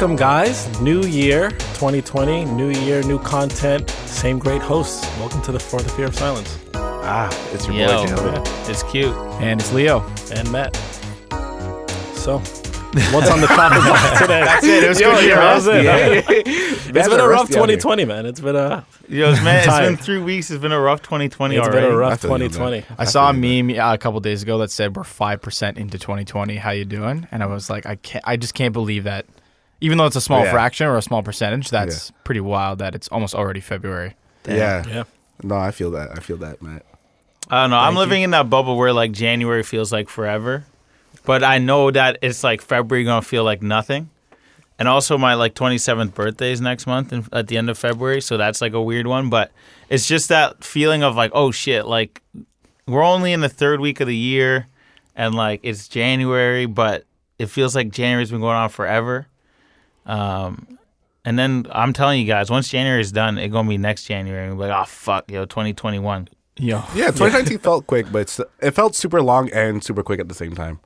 Welcome, guys. New year 2020, new year, new content, same great hosts. Welcome to the For the Fear of Silence. Ah, it's your Yo, boy Jalen. it's cute. And it's Leo. And Matt. So, what's on the topic box today? That's it. It was Yo, good. yeah, year, that was huh? it. Yeah. It's been a rough 2020, man. It's been a Yo, man, it's Tired. been three weeks. It's been a rough 2020 it's already. been a I rough feel you, 2020. I saw a meme uh, a couple days ago that said we're five percent into 2020. How you doing? And I was like, I can't. I just can't believe that. Even though it's a small Yeah. fraction or a small percentage, that's pretty wild. That it's almost already February. Yeah. Yeah. No, I feel that. I feel that, Matt. I don't know. I'm Thank living in that bubble where like January feels like forever, but I know that it's like February gonna feel like nothing. And also, my like 27th birthday is next month in, at the end of February, so that's like a weird one. But it's just that feeling of like, oh shit, like we're only in the third week of the year, and like it's January, but it feels like January's been going on forever. Um, and then I'm telling you guys, once January is done, it's gonna be next January. And we're like, oh fuck, yo, 2021. Yo, Yeah, 2019 felt quick, but it felt super long and super quick at the same time.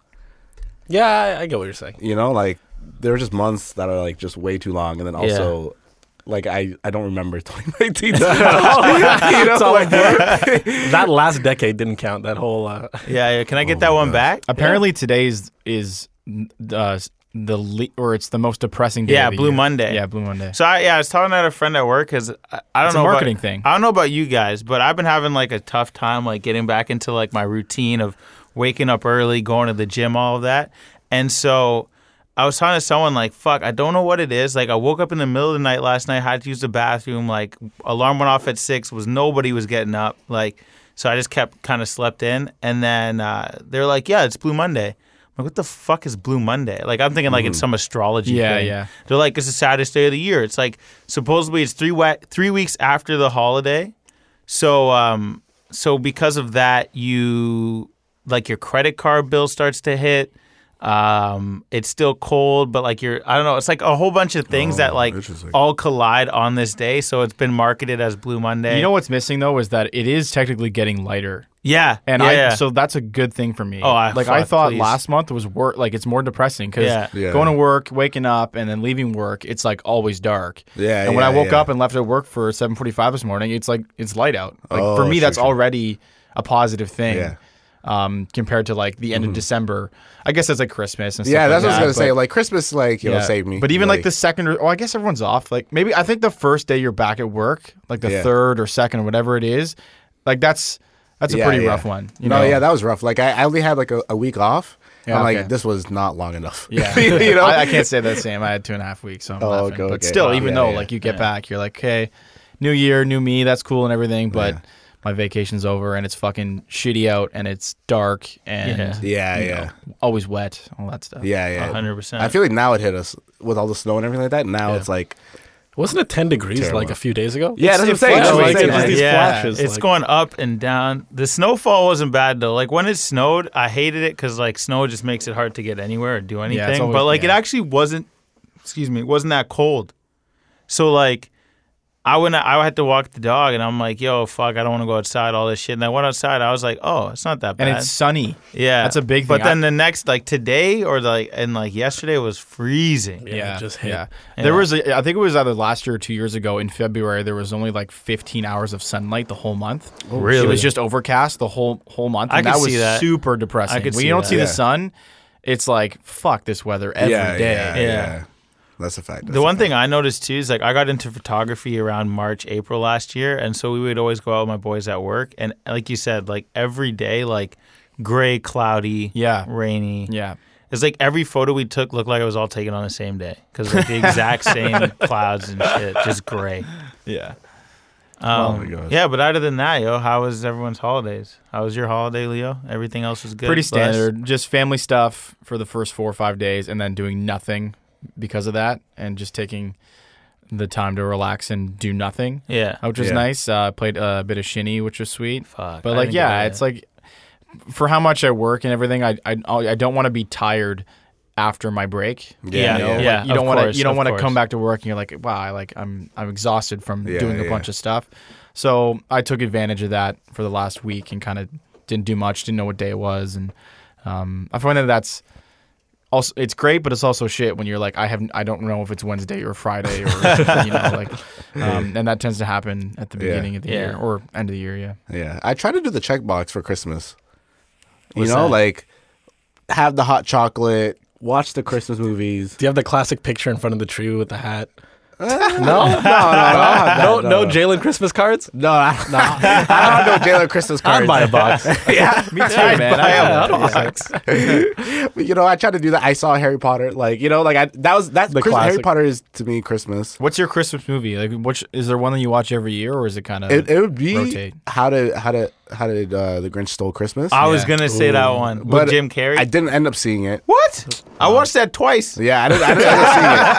Yeah, I, I get what you're saying. You know, like there were just months that are like just way too long, and then also. Like I, I don't remember 2019 you know, It's like, that last decade didn't count. That whole uh, Yeah, yeah. Can I get Oh that one gosh. back? apparently today's is uh, the le- or it's the most depressing day. Yeah, Blue year. Monday. Yeah, Blue Monday. So I, yeah, I was talking to a friend at work because I, I don't It's know marketing about, thing. I don't know about you guys, but I've been having like a tough time like getting back into like my routine of waking up early, going to the gym, all of that. And so I was talking to someone like, "Fuck, I don't know what it is." Like I woke up in the middle of the night last night, had to use the bathroom. Like alarm went off at six, was nobody was getting up. Like so, I just kept kind of slept in, and then uh, they're like, "Yeah, it's Blue Monday." Like, what the fuck is Blue Monday? Like, I'm thinking like it's some astrology. Yeah, thing. yeah. They're like, it's the saddest day of the year. It's like supposedly it's three we- three weeks after the holiday. So um so because of that, you like your credit card bill starts to hit. Um, it's still cold, but like you're I don't know. It's like a whole bunch of things Oh, that like interesting. all collide on this day. So it's been marketed as Blue Monday. You know what's missing though is that it is technically getting lighter. Yeah, And yeah. I so that's a good thing for me. Oh, I- like I fuck, thought please. last month was work like it's more depressing because Yeah. Yeah. going to work, waking up, and then leaving work, it's like always dark. Yeah, And when I woke yeah. up and left at work for seven forty five this morning, it's like it's light out. Like Oh, for me, sure, that's sure. already a positive thing. Yeah. Um, compared to like the end of December, I guess that's like Christmas and stuff yeah, that's like what I was gonna say. Like Christmas, like you know, yeah. saved me. But even like, the second or oh, I guess everyone's off. Like maybe I think the first day you're back at work, like the Yeah. third or second or whatever it is, like that's that's a Yeah, pretty rough one. You no, know? yeah, that was rough. Like I, I only had like a, a week off. Yeah, I'm like, okay. this was not long enough. Yeah, you know, I, I can't say the same. I had two and a half weeks, so I'm Oh, laughing. okay, but okay. still, Wow. even though like you get back, you're like, okay, new year, new me. That's cool and everything, but. My vacation's over and it's fucking shitty out and it's dark and Yeah. Yeah, you yeah. know, always wet, all that stuff. yeah, yeah. hundred percent. I feel like now it hit us with all the snow and everything like that. Now Yeah. it's like, wasn't it 10 degrees Terrible. like a few days ago? Yeah, that's what I'm saying. flashes, That's what like, saying. it these yeah, flashes. it's like- going up and down. The snowfall wasn't bad though. Like when it snowed, I hated it because like snow just makes it hard to get anywhere or do anything. always- but like it actually wasn't. Excuse me, it wasn't that cold. So like, I went. I had to walk the dog, and I'm like, "Yo, fuck, I don't want to go outside. All this shit." And I went outside. I was like, "Oh, it's not that bad." and it's sunny. yeah, that's a big But thing. then the next, like today or like and like yesterday was freezing. Yeah, it just hit. Yeah. Yeah. There was, a, I think it was either last year or two years ago in February. There was only like 15 hours of sunlight the whole month. Really? It was just overcast the whole whole month. I And could that was see that. super depressing. I could when see you don't that. see Yeah. the sun, it's like fuck this weather every day. yeah, yeah, Yeah. yeah. That's a fact. That's The a one fact. thing I noticed too is like I got into photography around March, April last year, and so we would always go out with my boys at work, and like you said, like every day, like gray, cloudy, Yeah. rainy. Yeah. It's like every photo we took looked like it was all taken on the same day because like the exact same clouds and shit, just gray. Yeah. Um, my gosh. yeah, but other than that, yo, how was everyone's holidays? How was your holiday, Leo? Everything else was good. Pretty Blessed? standard. Just family stuff for the first four or five days and then doing nothing because of that and just taking the time to relax and do nothing, Yeah. which was Yeah. nice. Uh, played a bit of shinny, which was sweet. Fuck. But like, yeah, it's like for how much I work and everything, I I I don't want to be tired after my break. Yeah, you know? yeah, Like, you don't want to course, you don't of want to come back to work and you're like, wow, I like I'm I'm exhausted from Yeah, doing a yeah. bunch of stuff. So I took advantage of that for the last week and kind of didn't do much, didn't know what day it was, and um, I find that that's also it's great, but it's also shit when you're like, I have I don't know if it's Wednesday or Friday or you know like, um, and that tends to happen at the Yeah. beginning of the Yeah. year or end of the year. Yeah. Yeah, I try to do the checkbox for Christmas. You know, that? like have the hot chocolate, watch the Christmas movies. Do you have the classic picture in front of the tree with the hat? no, no, no, no, no, no, Jalen Christmas cards. no, I, no. I don't know Jalen Christmas cards. I'd buy a box. yeah, Me too, man. I Yeah, have I'd buy a box. but, you know, I tried to do that. I saw Harry Potter, like you know, like I that was that. The Chris, Harry. Potter is to me Christmas. What's your Christmas movie? Like, which is there one that you watch every year, or is it kind of? It, it would be rotate. how to how to how did uh, the Grinch stole Christmas. I was gonna say that one with But Jim Carrey. I didn't end up seeing it. what? I watched that twice. Yeah, I didn't, I didn't end up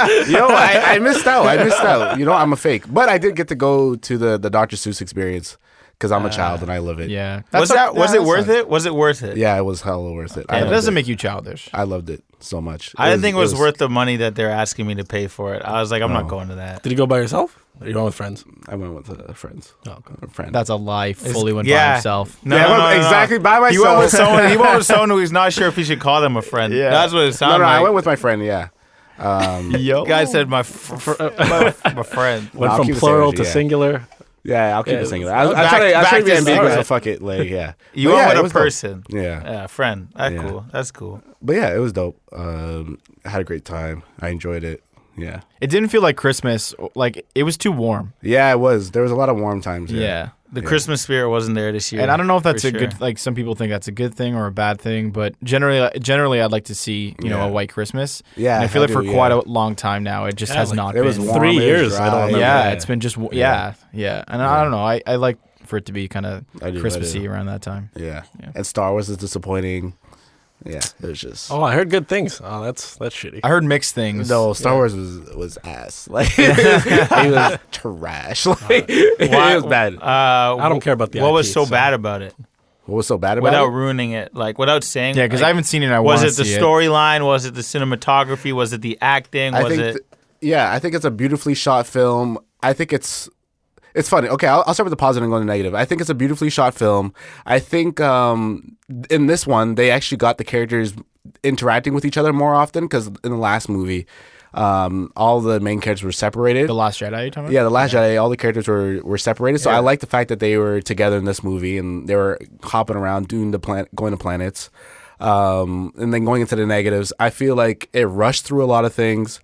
seeing it. You know, I, I missed out. I missed out. You know, I'm a fake, but I did get to go to the the Dr. Seuss experience because I'm a child and I love it. yeah. was a- that was yeah, it that's worth not- it? Was it worth it? Yeah, it was hella worth it. I It loved doesn't it. make you childish. I loved it so much. I didn't think it was, it worth the money that they're asking me to pay for it. I was like, I'm not going to that. Did you go by yourself? Or you went with friends? I went with uh, friends. Oh, okay. A friend. That's a lie. Fully went by yeah. himself. No, Yeah, no, I no, went no, no. exactly by He went with someone. He went with someone who he's not sure if he should call them a friend. Yeah. That's what it no, sounded no, like. I went with my friend. Yeah. Um, Yo, guy said my f- f- my, my friend. Went I'll from keep it plural sandwich, to yeah. singular. Yeah, I'll keep Yeah, it singular. I, I back- try to, I try to be ambiguous. So fuck it, like yeah. You But went yeah, with a was dope. person. Yeah. Yeah, friend. That's Yeah. cool. That's cool. but yeah, it was dope. Um, I had a great time. I enjoyed it. Yeah, it didn't feel like Christmas. Like it was too warm. yeah, it was. There was a lot of warm times. Yeah. Yeah, The Yeah. Christmas spirit wasn't there this year. And I don't know if that's for a good like some people think that's a good thing or a bad thing, but generally uh, generally I'd like to see, you know, a white Christmas. yeah. And I feel like for do, quite yeah. a long time now it just Yeah, has like, not It was been warm. Three it was years, I don't dry. yeah, Yeah. it's been just yeah, yeah. And I don't know. I, I like for it to be kind of I do, I Christmassy around that time. Yeah. Yeah. And Star Wars is disappointing. Yeah, it was just. Oh, I heard good things. Oh, that's that's shitty. I heard mixed things. No, Star Wars was was ass. Like it was trash. Like it Why- was bad. Uh, I don't care about the What IP, was so so- bad about it? What was so bad about Without it? Without ruining it, like without saying. Yeah, because like, I haven't seen it. I Was it the storyline? Was it the cinematography? Was it the acting? I Was think, it? th- yeah, I think it's a beautifully shot film. I think it's it's funny. Okay, I'll, I'll start with the positive and go to negative. I think it's a beautifully shot film. I think um, in this one they actually got the characters interacting with each other more often because in the last movie, um, all the main characters were separated. The Last Jedi. You talking about? Yeah, the Last Jedi, all the characters were were separated. So Yeah. I like the fact that they were together in this movie and they were hopping around, doing the plan, going to planets, um, and then going into the negatives. I feel like it rushed through a lot of things.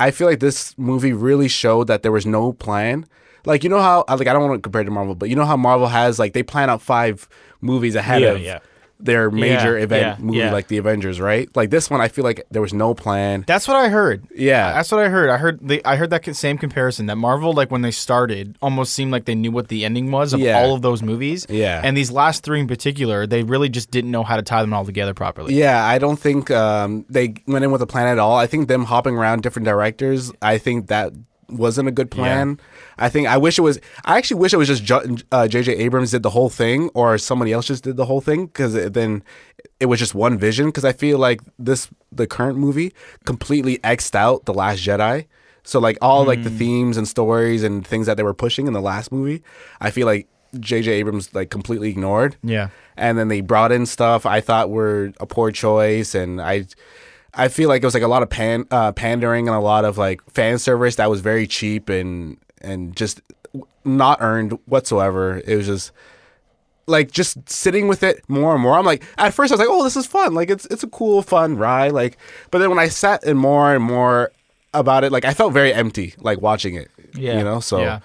I feel like this movie really showed that there was no plan. Like you know how like I don't want to compare it to Marvel, but you know how Marvel has like they plan out five movies ahead Yeah, of yeah. their major Yeah, event yeah, movie, yeah. like the Avengers, right? Like this one, I feel like there was no plan. That's what I heard. Yeah, That's what I heard. I heard the I heard that same comparison that Marvel, like when they started, almost seemed like they knew what the ending was of Yeah. all of those movies. Yeah. And these last three in particular, they really just didn't know how to tie them all together properly. Yeah, I don't think um, they went in with a plan at all. I think them hopping around different directors, I think that wasn't a good plan. I think I wish it was. I actually wish it was just J- uh, J.J. Abrams did the whole thing, or somebody else just did the whole thing, because then it was just one vision. Because I feel like this the current movie completely xed out the Last Jedi. So like all like the themes and stories and things that they were pushing in the last movie, I feel like J.J. Abrams like completely ignored Yeah. and then they brought in stuff I thought were a poor choice, and I, I feel like it was like a lot of pan, uh, pandering and a lot of like fan service that was very cheap and and just not earned whatsoever. It was just like just sitting with it more and more. I'm like, at first I was like, oh, this is fun. Like it's it's a cool, fun ride. Like, but then when I sat in more and more about it, like I felt very empty, like watching it. Yeah. you know. So, Yeah.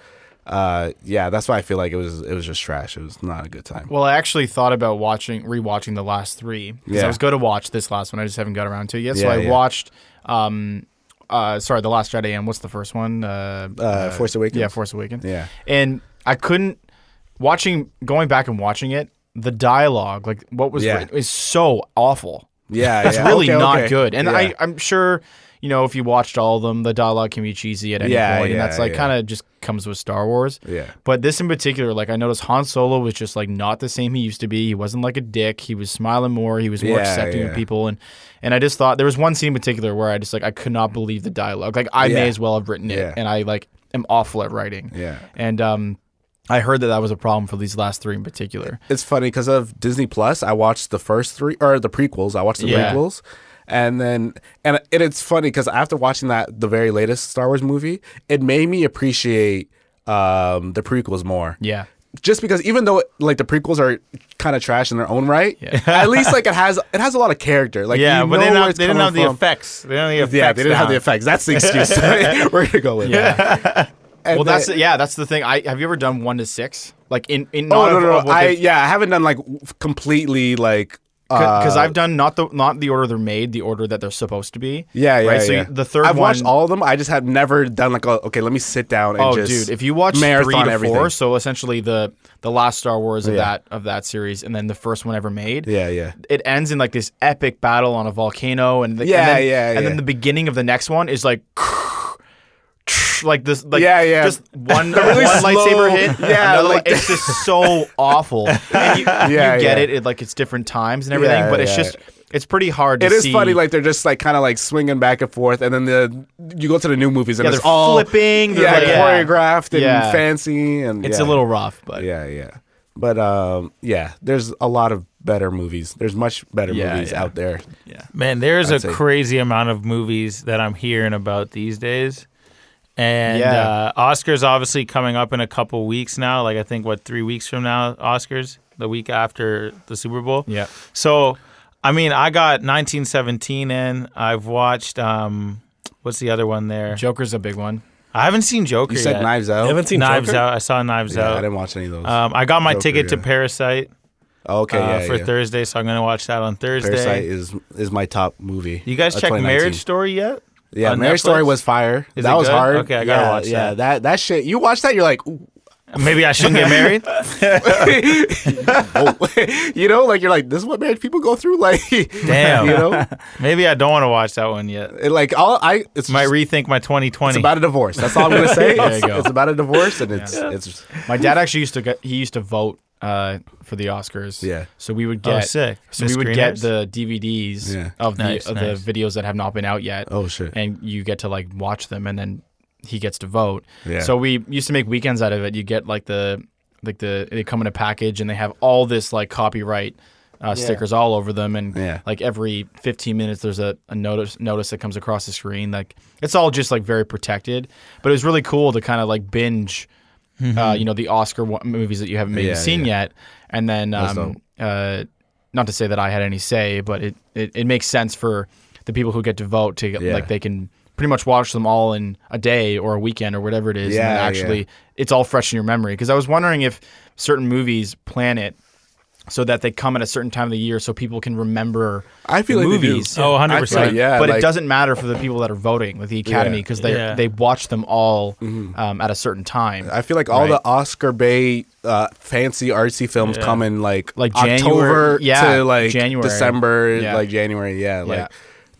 uh, yeah, that's why I feel like it was it was just trash. It was not a good time. Well, I actually thought about watching, rewatching the last three because Yeah. I was going to watch this last one. I just haven't got around to it yet. so Yeah, I yeah. watched, um, uh, sorry, the Last Jedi and what's the first one? Uh, Uh, Force Awakens? Yeah, Force Awakens. Yeah. and I couldn't watching, going back and watching it. The dialogue, like what was Yeah. written, is so awful. Yeah, It's yeah. really Okay, not okay. good. And Yeah. I, I'm sure, you know, if you watched all of them, the dialogue can be cheesy at any Yeah, point, and yeah, that's like yeah. kind of just comes with Star Wars. Yeah. But this in particular, like I noticed Han Solo was just like not the same he used to be. He wasn't like a dick. He was smiling more. He was more Yeah, accepting yeah. of people. And and I just thought there was one scene in particular where I just like I could not believe the dialogue. Like I may as well have written it. Yeah. And I like am awful at writing. Yeah. And um I heard that that was a problem for these last three in particular. It's funny because of Disney Plus. I watched the first three or the prequels. I watched the Yeah. prequels, And then, and it, it's funny because after watching that, the very latest Star Wars movie, it made me appreciate um, the prequels more. Yeah. Just because, even though like the prequels are kind of trash in their own right, at least like it has it has a lot of character. Like yeah, you but know they, not, they didn't have the effects. They didn't have the effects. Yeah, they didn't have the effects. That's the excuse. We're gonna go with Yeah. And well, that's yeah, that's the thing. I have you ever done one to six? Like in in Oh no no, no. I yeah, I haven't done like completely like because uh, I've done not the not the order they're made, the order that they're supposed to be. Yeah, yeah, right. So yeah. the third I've one. watched all of them. I just have never done like, a, okay, let me sit down and oh, just. dude! If you watch marathon three to everything. four, so essentially the the last Star Wars of Yeah. that of that series, and then the first one ever made. yeah, yeah, It ends in like this epic battle on a volcano, and the, Yeah, and then, yeah, and then the beginning of the next one is like. Like this, like Yeah, yeah. just one, really one slow- lightsaber hit, Yeah, another like- it's just so awful. And you, Yeah, you get yeah. it, it, like it's different times and everything, Yeah, but it's yeah. just it's pretty hard to It is see. funny, like they're just like kind of like swinging back and forth, and then the you go to the new movies and yeah, it's they're all flipping, they're yeah, like, choreographed and Yeah. fancy, and It's yeah. a little rough, but yeah, yeah. But um, yeah, there's a lot of better movies. There's much better Yeah, movies yeah. out there. Yeah, man, there's I'd a say. crazy amount of movies that I'm hearing about these days. And Yeah. uh, Oscars obviously coming up in a couple weeks now. Like I think what three weeks from now, Oscars the week after the Super Bowl. yeah. So, I mean, I got 1917 in. I've watched um, what's the other one there? Joker's a big one. I haven't seen Joker You said yet. Knives Out. You haven't seen Knives Joker? Out. I saw Knives yeah, I didn't watch any of those. Um, I got my Joker, ticket to. Parasite Oh, okay, uh, yeah, for yeah. Thursday, so I'm gonna watch that on Thursday. Parasite is is my top movie. you guys check 2019. Marriage Story yet? Yeah, on Marriage Story was fire. Is that was good? hard. Okay, I gotta yeah, watch Yeah, that. that that shit. You watch that, you're like, ooh. Maybe I shouldn't get married. oh. you know, like you're like, this is what married people go through. Like, Damn. you know, Maybe I don't want to watch that one yet. It, like all I, it's Might just- rethink my 2020. It's about a divorce. That's all I'm gonna say. There you it's, go. it's about a divorce, and it's it's My dad actually used to get he used to vote uh, for the Oscars. Yeah. So we would Oh, get sick. so The we would get the DVDs Yeah. of the Nice, of nice. the videos that have not been out yet. oh shit. And you get to like watch them and then he gets to vote. Yeah. So we used to make weekends out of it. You get like the like the they come in a package and they have all this like copyright uh, stickers all over them and Yeah. like every 15 minutes there's a, a notice notice that comes across the screen like it's all just like very protected but it was really cool to kind of like binge uh, you know the Oscar movies that you haven't maybe Yeah, seen yeah. yet and then um, uh, not to say that I had any say but it, it, it makes sense for the people who get to vote to get, Yeah. like they can pretty much watch them all in a day or a weekend or whatever it is and Yeah, yeah. actually it's all fresh in your memory because I was wondering if certain movies plan it so that they come at a certain time of the year so people can remember I feel the like they do. movies. Oh, 100%. Feel like, yeah, but like- it doesn't matter for the people that are voting with the Academy Yeah. because they Yeah. they watch them all um, at a certain time. I feel like all Right. the Oscar bait, uh, fancy artsy films Yeah. come in like Like October January- yeah, to like January. December, Yeah. like January. Yeah, like Yeah.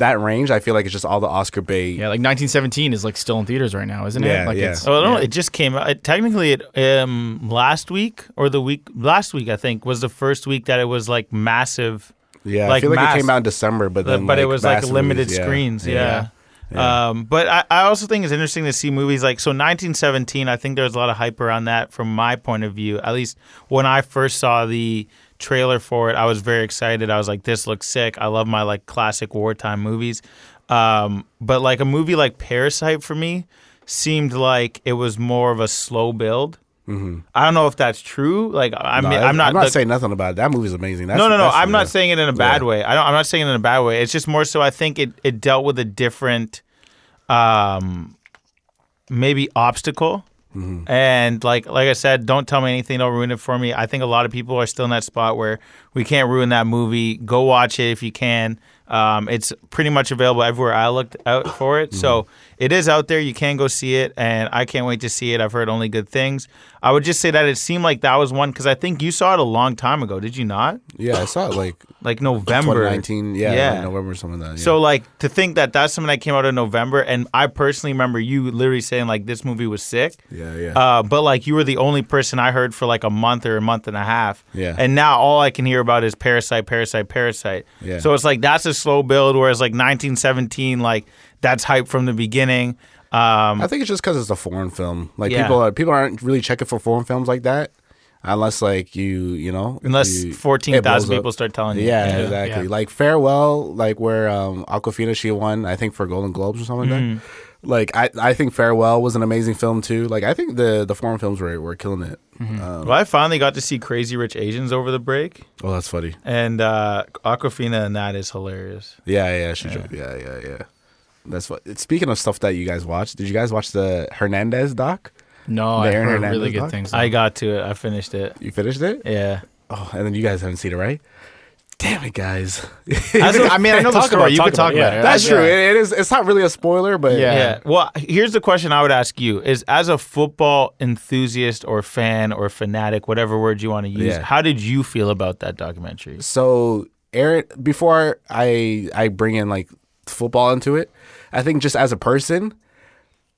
That range. I feel like it's just all the Oscar bait. yeah, like 1917 is like still in theaters right now, isn't Yeah, it? Like yeah. it's Oh no! yeah. It just came out. It, technically, it um last week or the week last week I think was the first week that it was like massive. Yeah, I feel like mass- it came out in December, but then but it was like limited movies, yeah. screens. Yeah. Yeah. Um, but I, I also think it's interesting to see movies like so 1917. I think there's a lot of hype around that from my point of view. At least when I first saw the trailer for it, I was very excited. I was like, "This looks sick." I love my like classic wartime movies. Um, but like a movie like Parasite for me seemed like it was more of a slow build. Mm-hmm. I don't know if that's true. Like I No, I'm not. I'm not the- saying nothing about it. That movie's amazing. That's, no, no, no. I'm not saying it in a bad Yeah. way. I don't. I'm not saying it in a bad way. It's just more so. I think it it dealt with a different, um, maybe obstacle. Mm-hmm. And like like I said, don't tell me anything. Don't ruin it for me. I think a lot of people are still in that spot where we can't ruin that movie. Go watch it if you can. Um, it's pretty much available everywhere I looked out for it. So Mm-hmm. it is out there. You can go see it, and I can't wait to see it. I've heard only good things. I would just say that it seemed like that was one because I think you saw it a long time ago. Did you not? Yeah, I saw it like Like November 2019. Yeah, Yeah. like November something like that. Yeah. So like to think that that's something that came out in November, and I personally remember you literally saying like this movie was sick. yeah, yeah. Uh, but like you were the only person I heard for like a month or a month and a half. Yeah. And now all I can hear about is Parasite, Parasite, Parasite. Yeah. So it's like that's a slow build, whereas like 1917, like that's hype from the beginning. Um, I think it's just because it's a foreign film. Like Yeah. people, are, people aren't really checking for foreign films like that. Unless like you you know Unless you- fourteen it up. people start telling you. Yeah, exactly. Yeah. Like Farewell, like where um Awkwafina she won, I think for Golden Globes or something like Mm-hmm. that. Like I, I think Farewell was an amazing film too. Like I think the the foreign films were were killing it. Mm-hmm. Um, Well, I finally got to see Crazy Rich Asians over the break, oh, that's funny. and uh, Awkwafina and that is hilarious. Yeah, yeah, she yeah. yeah, yeah, yeah. That's what. Speaking of stuff that you guys watched, did you guys watch the Hernandez doc? No, I Aaron heard Hernandez really good doc? things. I got to it. I finished it. You finished it? Yeah. Oh, and then you guys haven't seen it, right? Damn it, guys. As a- I mean, I know the story. about you talk could talk about about it, it. yeah. That's Yeah. true. It, it is. It's not really a spoiler, but Yeah. Yeah. Well, here's the question I would ask you: Is as a football enthusiast or fan or fanatic, whatever word you want to use, Yeah. how did you feel about that documentary? So Aaron, before I I bring in like football into it, I think just as a person,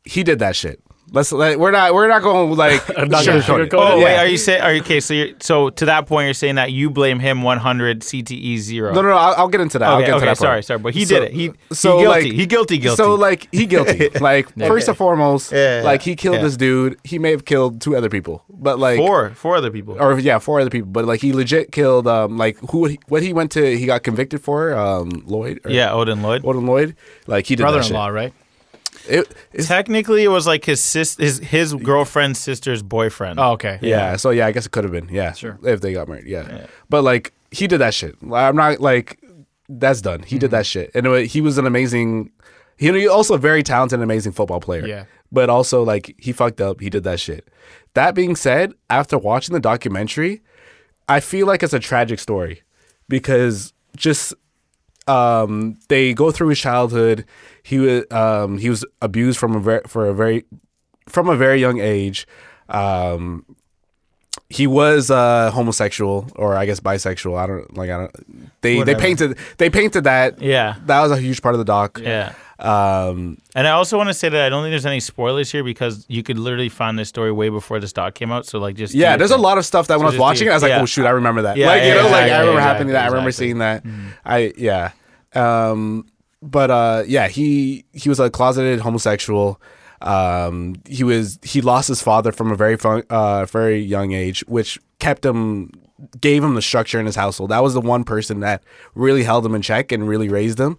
he did that shit. Let's let, we're not we're not going like I'm not sugarcoat gonna it. sugarcoat Oh Yeah. wait, are you saying? Are you okay? So you're so to that point, you're saying that you blame him 100 CTE zero. No, no, no. I'll, I'll get into that. I'll Okay, get into okay, that part. sorry, sorry, but he So- did it. He so he guilty. like he guilty, guilty. So like he guilty. like first and foremost, Yeah, like he killed yeah. this dude. He may have killed two other people, but like four, four other people. or yeah, four other people. But like he legit killed um like who he, what he went to he got convicted for um Lloyd. Or yeah, Odin Lloyd. Odin Lloyd. Like he did that Brother-in-law, right? It, Technically, it was like his sis, his his girlfriend's sister's boyfriend. Oh, okay. Yeah. So yeah, I guess it could have been. Yeah. Sure. If they got married. Yeah. But like he did that shit. Like, I'm not like that's done. He did Mm-hmm. that shit, and it, he was an amazing. He he also a very talented, and amazing football player. Yeah. But also like he fucked up. He did that shit. That being said, after watching the documentary, I feel like it's a tragic story because just um they go through his childhood. He was um he was abused from a very for a very from a very young age. Um he was uh homosexual or I guess bisexual. I don't like I don't they Whatever. they painted they painted that Yeah. that was a huge part of the doc. Yeah. Um And I also want to say that I don't think there's any spoilers here because you could literally find this story way before this doc came out. So like just yeah, there's a lot of stuff that when I was watching it, I was like, yeah. oh shoot, I remember that. Yeah, like you yeah, know, like I remember yeah, happening that. I remember seeing that. I yeah. Um but uh yeah, he he was a closeted homosexual. Um he was he lost his father from a very fun, uh very young age, which kept him gave him the structure in his household. That was the one person that really held him in check and really raised him.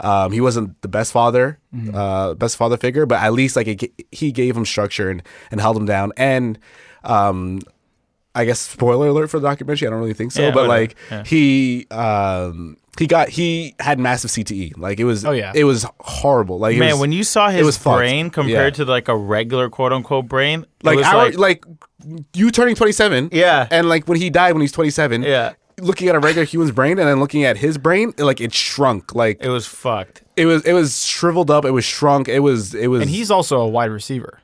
Um, he wasn't the best father, uh, best father figure, but at least like it, he gave him structure and, and held him down. And um, I guess spoiler alert for the documentary. I don't really think so, Yeah, but whatever. like Yeah. he um, he got he had massive CTE. Like it was Oh, yeah. it was horrible. Like it Man, was- when you saw it his was fucked. brain compared Yeah. to like a regular quote unquote brain, it like was our, like, like you turning twenty seven, Yeah. and like when he died when he's twenty seven, Yeah. looking at a regular human's brain and then looking at his brain, like it shrunk. Like it was fucked. it was it was shriveled up. It was shrunk. It was it was And he's also a wide receiver.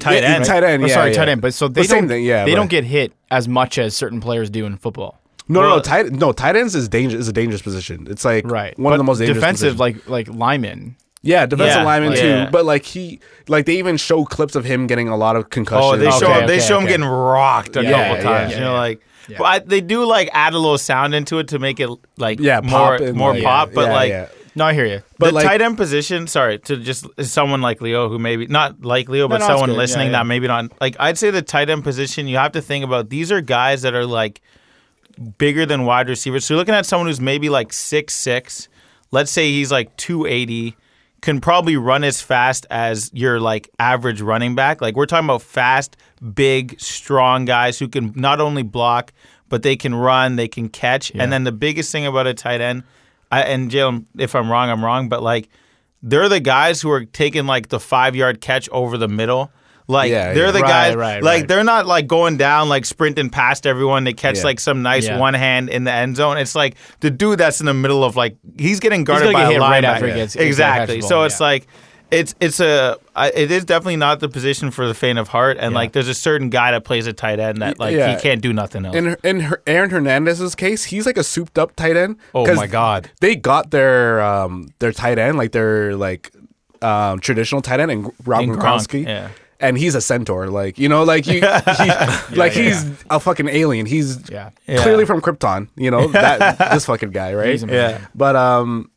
Tight Yeah, end. tight end. Or yeah, sorry, yeah. tight end. But so they But don't. thing, yeah, they but- don't get hit as much as certain players do in football. No, no, Well- no, tight no tight ends is danger is a dangerous position. It's like Right. one but of the most dangerous defensive, positions. like like linemen. yeah, defensive Yeah, lineman like- too. yeah. But like he like they even show clips of him getting a lot of concussions. Oh, they oh, Okay, show him. They okay, show him getting rocked a Yeah, couple yeah, times. yeah, you know, like, Yeah. but I, they do like add a little sound into it to make it like yeah, more pop and, more like, pop. But yeah, like yeah. No, I hear you. But, the like- tight end position. Sorry to just someone like Leo who maybe not like Leo, but no, it's someone good. Yeah, listening yeah. that maybe not like. I'd say the tight end position. You have to think about these are guys that are like bigger than wide receivers. So you're looking at someone who's maybe like six six. Let's say he's like two eighty. Can probably run as fast as your like average running back. Like we're talking about fast, big, strong guys who can not only block but they can run, they can catch. And then the biggest thing about a tight end, I, and Jalen, if I'm wrong, I'm wrong. But like they're the guys who are taking like the five yard catch over the middle. Like Yeah, they're yeah. the Right, guys, right, like right. they're not like going down, like sprinting past everyone. They catch Yeah. like some nice Yeah. one hand in the end zone. It's like the dude that's in the middle of like he's getting guarded gonna by get a hit right linebacker. after he gets- exactly. gets So it's yeah. like it's it's a it is definitely not the position for the faint of heart. And Yeah. like there's a certain guy that plays a tight end that like Yeah. he can't do nothing else. In in her, Aaron Hernandez's case, he's like a souped up tight end. Oh 'cause my God. They got their um their tight end like their like um traditional tight end and Rob And Gronk, Gronkowski. yeah. And he's a centaur, like you know, like you, he, like he's a fucking alien. He's Yeah. Yeah. clearly from Krypton, you know that this fucking guy, right? Yeah. But um,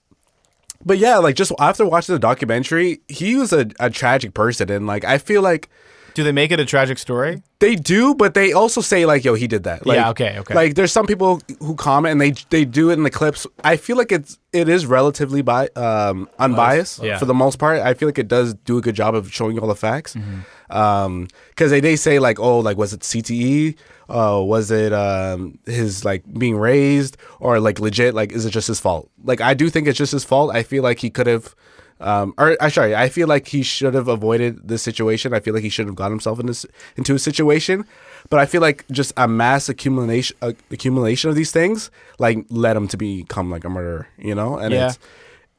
but yeah, like just after watching the documentary, he was a, a tragic person, and like I feel like Do they make it a tragic story? They do, but they also say like, "Yo, he did that." Like, Yeah, okay, okay. Like, there's some people who comment and they they do it in the clips. I feel like it's it is relatively bi- um, unbiased Yeah. for the most part. I feel like it does do a good job of showing you all the facts. Mm-hmm. Um, because they they say like, "Oh, like was it CTE? Uh, was it um his like being raised or like legit? Like, is it just his fault? Like, I do think it's just his fault. I feel like he could have." Um, or uh, sorry, I feel like he should have avoided this situation. I feel like he shouldn't have got himself in this, into a situation. But I feel like just a mass accumulation uh, accumulation of these things like led him to become like a murderer. You know, and Yeah. it's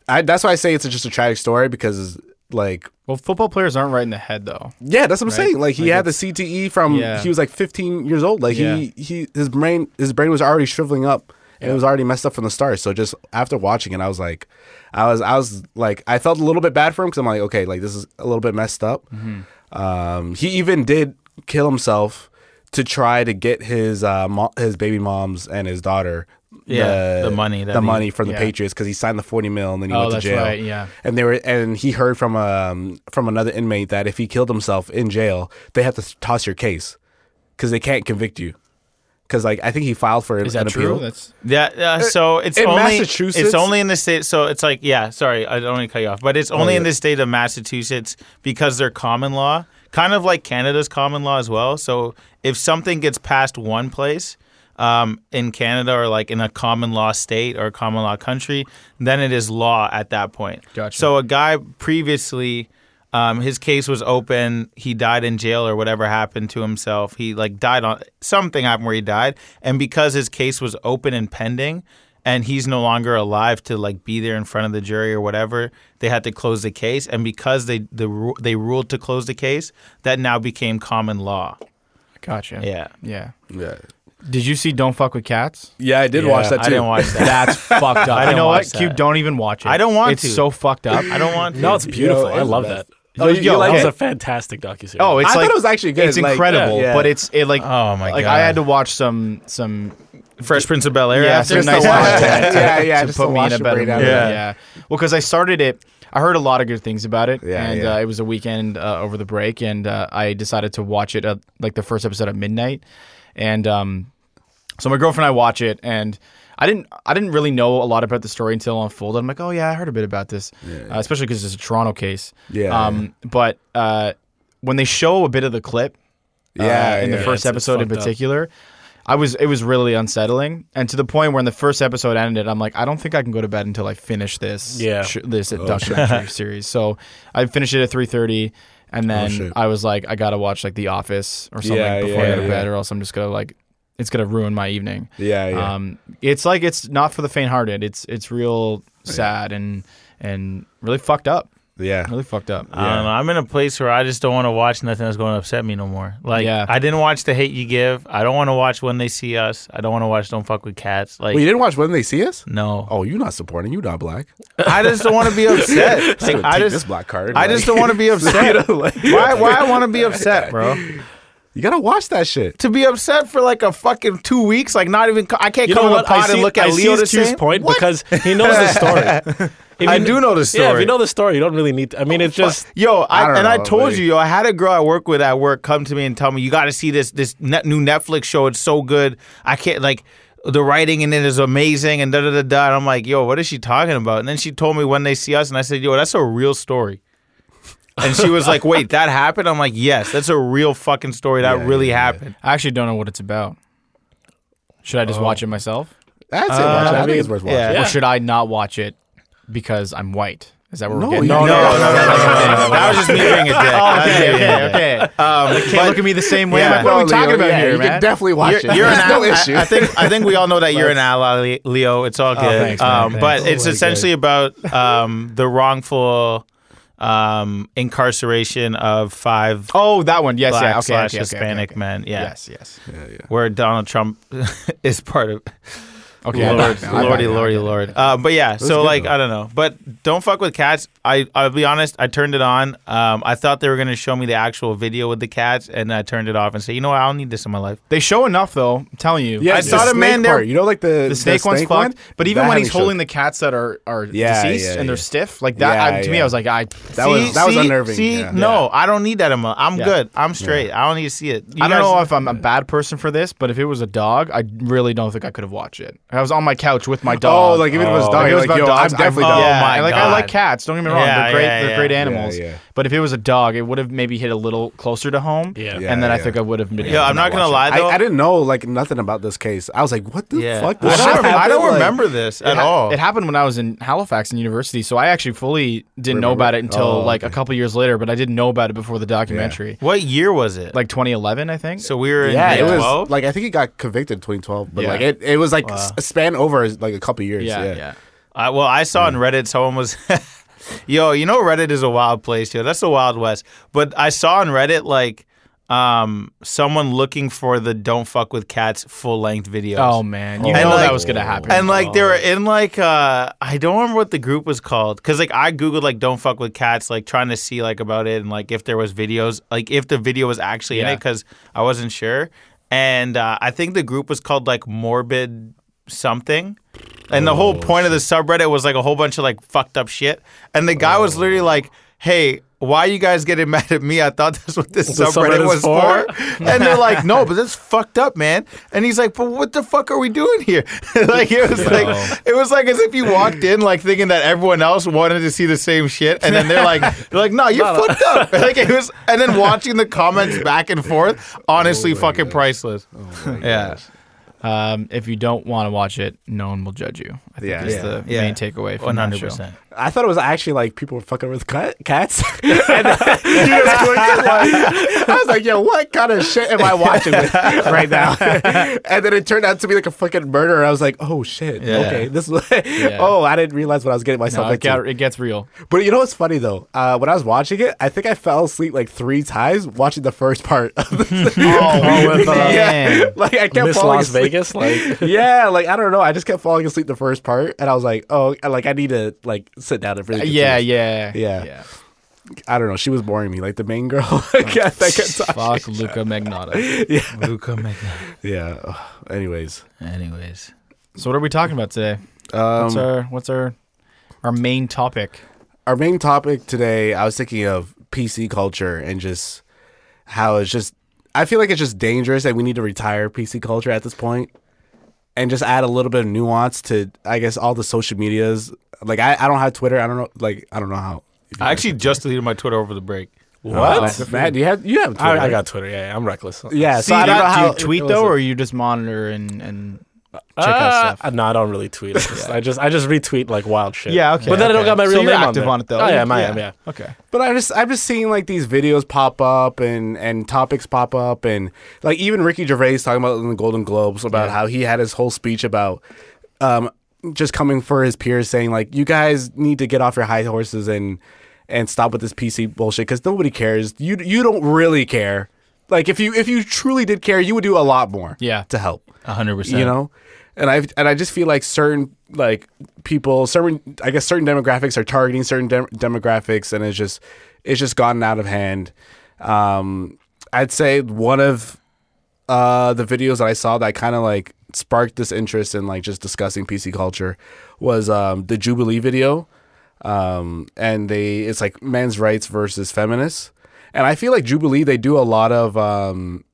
I, that's why I say it's just a tragic story because like Well, football players aren't right in the head though. yeah, that's what I'm Right. saying. Like he Like, had the CTE from Yeah. he was like 15 years old. Like he he his brain his brain was already shriveling up and it was already messed up from the start. So just after watching it, I was like, I was I was like I felt a little bit bad for him because I'm like, okay, like this is a little bit messed up. Mm-hmm. Um, he even did kill himself to try to get his uh mo- his baby moms and his daughter. Yeah, the money that the he- money from the yeah. Patriots because he signed the forty mil and then he Oh, went to jail right, yeah. and they were and he heard from um from another inmate that if he killed himself in jail, they have to toss your case because they can't convict you. Because like I think he filed for Is an that true? appeal. That's Yeah, uh, so it's in only Massachusetts- It's only in the state. So it's like yeah. Sorry, I don't want to cut you off, but it's only in yeah. the state of Massachusetts because they're common law, kind of like Canada's common law as well. So if something gets passed one place. Um, in Canada or like in a common law state or a common law country, then it is law at that point. Gotcha. So a guy previously, um, his case was open. He died in jail or whatever happened to himself. He like died on something happened where he died, and because his case was open and pending, and he's no longer alive to like be there in front of the jury or whatever, they had to close the case. And because they the they ruled to close the case, that now became common law. gotcha. Yeah. Yeah. yeah, Did you see Don't Fuck with Cats? yeah, I did Yeah, watch that too. I didn't watch that. That's fucked up. I you don't know what? watch Cube, that. don't even watch it. I don't want it's to. so fucked up. I don't want. To. No, it's beautiful. Yo, I love that. Oh, you- you like That was it? a fantastic docuseries. Oh, it's I like thought it was actually good. It's Like, incredible, yeah. but it's it like Oh my like God. I had to watch some some Fresh Prince of Bel Air. yeah after some nice to watch content it. to, Yeah, yeah, to just put to me in a it better mood. Yeah. yeah. Well, because I started it, I heard a lot of good things about it, Yeah, and yeah. Uh, it was a weekend uh, over the break, and uh, I decided to watch it at like the first episode at midnight, and um, so my girlfriend and I watch it, and I didn't I didn't really know a lot about the story until it unfolded. I'm like, oh yeah, I heard a bit about this, uh, especially because it's a Toronto case. Yeah, Um, but uh, when they show a bit of the clip, Yeah, uh, in the first It's- it's episode in fucked up. particular. I was it was really unsettling, and to the point where in the first episode ended, I'm like, I don't think I can go to bed until I finish this. Yeah. sh- this documentary series. So I finished it at 3:30, and then shit. I was like, I gotta watch like The Office or something Yeah, before I go to yeah. bed, or else I'm just gonna like it's gonna ruin my evening. yeah, yeah. Um, it's like it's not for the faint-hearted. It's it's real sad and and really fucked up. yeah. Really fucked up. I don't know. I'm in a place where I just don't want to watch nothing that's going to upset me no more. Like, Yeah. I didn't watch The Hate You Give. I don't want to watch When They See Us. I don't want to watch Don't Fuck with Cats. Like, Well, you didn't watch when they see us? no. Oh, you're not supporting? You're not black? I just don't want to be upset. Like, Like, I take just, this black card. I just don't want to be upset. why? Why I want to be upset, bro? You gotta watch that shit. To be upset for like a fucking two weeks, like not even. I can't You come know to the what? I pod see, and look at I see Leo the same. point because he knows the story. If I you- do know the story. Yeah, if you know the story, you don't really need. To, I mean, oh, it's just Yo, I, I don't and I told buddy. you, yo, I had a girl I work with at work come to me and tell me, you got to see this this net, new Netflix show. It's so good. I can't like the writing in it is amazing and da da da da. And I'm like, yo, what is she talking about? And then she told me when they see us, and I said, yo, that's a real story. And she was like, wait, that happened? I'm like, yes, that's a real fucking story. That Yeah, really yeah, yeah. happened. I actually don't know what it's about. Should I just watch it myself? That's it. Uh, Watch it. I, I think mean, it's worth watching. yeah. Or should I not watch it because I'm white? Is that what No, we're getting? No, no, no, no, no, no, no. That was just me being a dick. okay, okay, okay. Um, Can't look at me the same way. Yeah. Like, what are we talking Leo, about yeah, here, you man? can definitely watch You're, it. you're an There's no ally. issue. I, I think I think we all know that you're an ally, Leo. It's all good. thanks, man. um, Thanks. But Oh it's my essentially about um, the wrongful um, incarceration of five oh, that one. Yes, black yeah. Okay, slash okay, okay, okay, Hispanic okay. men. Yeah, Yes, yes. Yeah, yeah. where Donald Trump is part of. Okay. Yeah, Lord, I- I- lordy, lordy, lord. Uh, but yeah, so good, like though. I don't know, but don't fuck with cats. I I'll be honest. I turned it on. Um, I thought they were gonna show me the actual video with the cats, and I turned it off and said, you know what, I don't need this in my life. They show enough though. I'm telling you. Yeah, I saw the man there- You know, like the The snake one's fucked, one? but even That when he's holding shook. the cats that are are Yeah, deceased yeah, and they're yeah. stiff, like that, Yeah, I, to me. I was like, I That was that was see, unnerving. See, no, I don't need that in my. I'm good. I'm straight. I don't need to see it. You I don't know if I'm a bad person for this, but if it was a dog, I really don't think I could have watched it. I was on my couch with my oh, dog. Oh, like if it was Oh. dog, If it was like, about yo, I'm dogs, definitely Oh dog. yeah, my and, like I oh like cats. Don't get me wrong; Yeah, they're great. yeah, they're yeah. great Yeah, animals. yeah. But if it was a dog, it would have maybe hit a little closer to home. Yeah. Yeah, and then I yeah. think I would have been. Yo, I'm not gonna lie I, though. I didn't know like nothing about this case. I was like, what the Yeah, fuck? I This don't, shit I happened? don't Like- remember this It at ha- all. It happened when I was in Halifax in university, so I actually fully didn't know about it until Oh, like a couple years later. But I didn't know about it before the documentary, What year was it? like 2011, I think. so we were in Yeah, it was 12? like I think he got convicted in 2012, but Yeah. like it, it was like Wow. s- a span over like a couple years. yeah, Yeah, yeah. I, well, I saw on Reddit someone was, yo, you know Reddit is a wild place, yo. That's the Wild West. But I saw on Reddit like um someone looking for the "Don't fuck with cats" full length videos. Oh man, you And, know like- that was gonna happen. And like they were in like uh I don't remember what the group was called because like I googled like "Don't fuck with cats" like trying to see like about it and like if there was videos like if the video was actually in Yeah. it because I wasn't sure. And uh, I think the group was called like Morbid something. And the whole point of the subreddit was like a whole bunch of like fucked up shit. And the guy was literally like, "Hey, why are you guys getting mad at me? I thought that's what this The subreddit subreddit's was for?" for." and they're like, "No, but that's fucked up, man." And he's like, "But what the fuck are we doing here?" like it was like it was like as if you walked in like thinking that everyone else wanted to see the same shit, and then they're like, "They're like, no, you're fucked up." like it was, and then watching the comments back and forth, honestly, fucking priceless. yeah. Um, if you don't want to watch it, no one will judge you. I think Yeah. is Yeah. the Yeah. main takeaway from One that hundred show. Percent. I thought it was actually like people were fucking with cat, cats. and then just like, I was like, yo, what kind of shit am I watching right now? and then it turned out to be like a fucking murder. I was like, oh shit. Yeah. Okay, this. is Oh, I didn't realize what I was getting myself No, it, into. get, it gets real. But you know what's funny though? Uh, when I was watching it, I think I fell asleep like three times watching the first part. Of the Oh, with, uh, yeah, like I kept Miss falling Las asleep. Vegas, like Yeah, like I don't know. I just kept falling asleep the first part, and I was like, oh, like I need to like sit down and really. Yeah, continue. yeah, Yeah. I don't know. She was boring me, like the main girl. that kept. Fuck Luca Magnotta. yeah, Luca Magnotta. Yeah. ugh, Anyways, Anyways. So what are we talking about today? um, What's our what's our our main topic? our main topic today, I was thinking of PC culture and just how it's just. I feel like it's just dangerous that we need to retire PC culture at this point, and just add a little bit of nuance to, I guess, all the social medias. Like I, I don't have Twitter. I don't know. Like I don't know how. I actually just deleted my Twitter over the break. what? Oh, Matt, do you have you have Twitter? I, I got Twitter. Yeah, I'm reckless. Yeah, See, so I don't that- know how Do you tweet it though, a- or you just monitor and and check Uh, out stuff? No, I don't really tweet. I just, I just I just retweet like wild shit. Yeah, okay. But then I don't got my So real you're name active on, there. on it, though. Oh yeah, I am. Yeah. Okay. But I'm just I'm just seeing like these videos pop up and and topics pop up and like even Ricky Gervais talking about in the Golden Globes about how he had his whole speech about um just coming for his peers saying like you guys need to get off your high horses and and stop with this PC bullshit because nobody cares. You you don't really care. Like if you if you truly did care, you would do a lot more. Yeah. To help. hundred percent. You know. And I and I just feel like certain like people, certain I guess certain demographics are targeting certain dem- demographics, and it's just it's just gotten out of hand. Um, I'd say one of uh, the videos that I saw that kind of like sparked this interest in like just discussing PC culture was um, the Jubilee video, um, and they it's like men's rights versus feminists, and I feel like Jubilee they do a lot of um,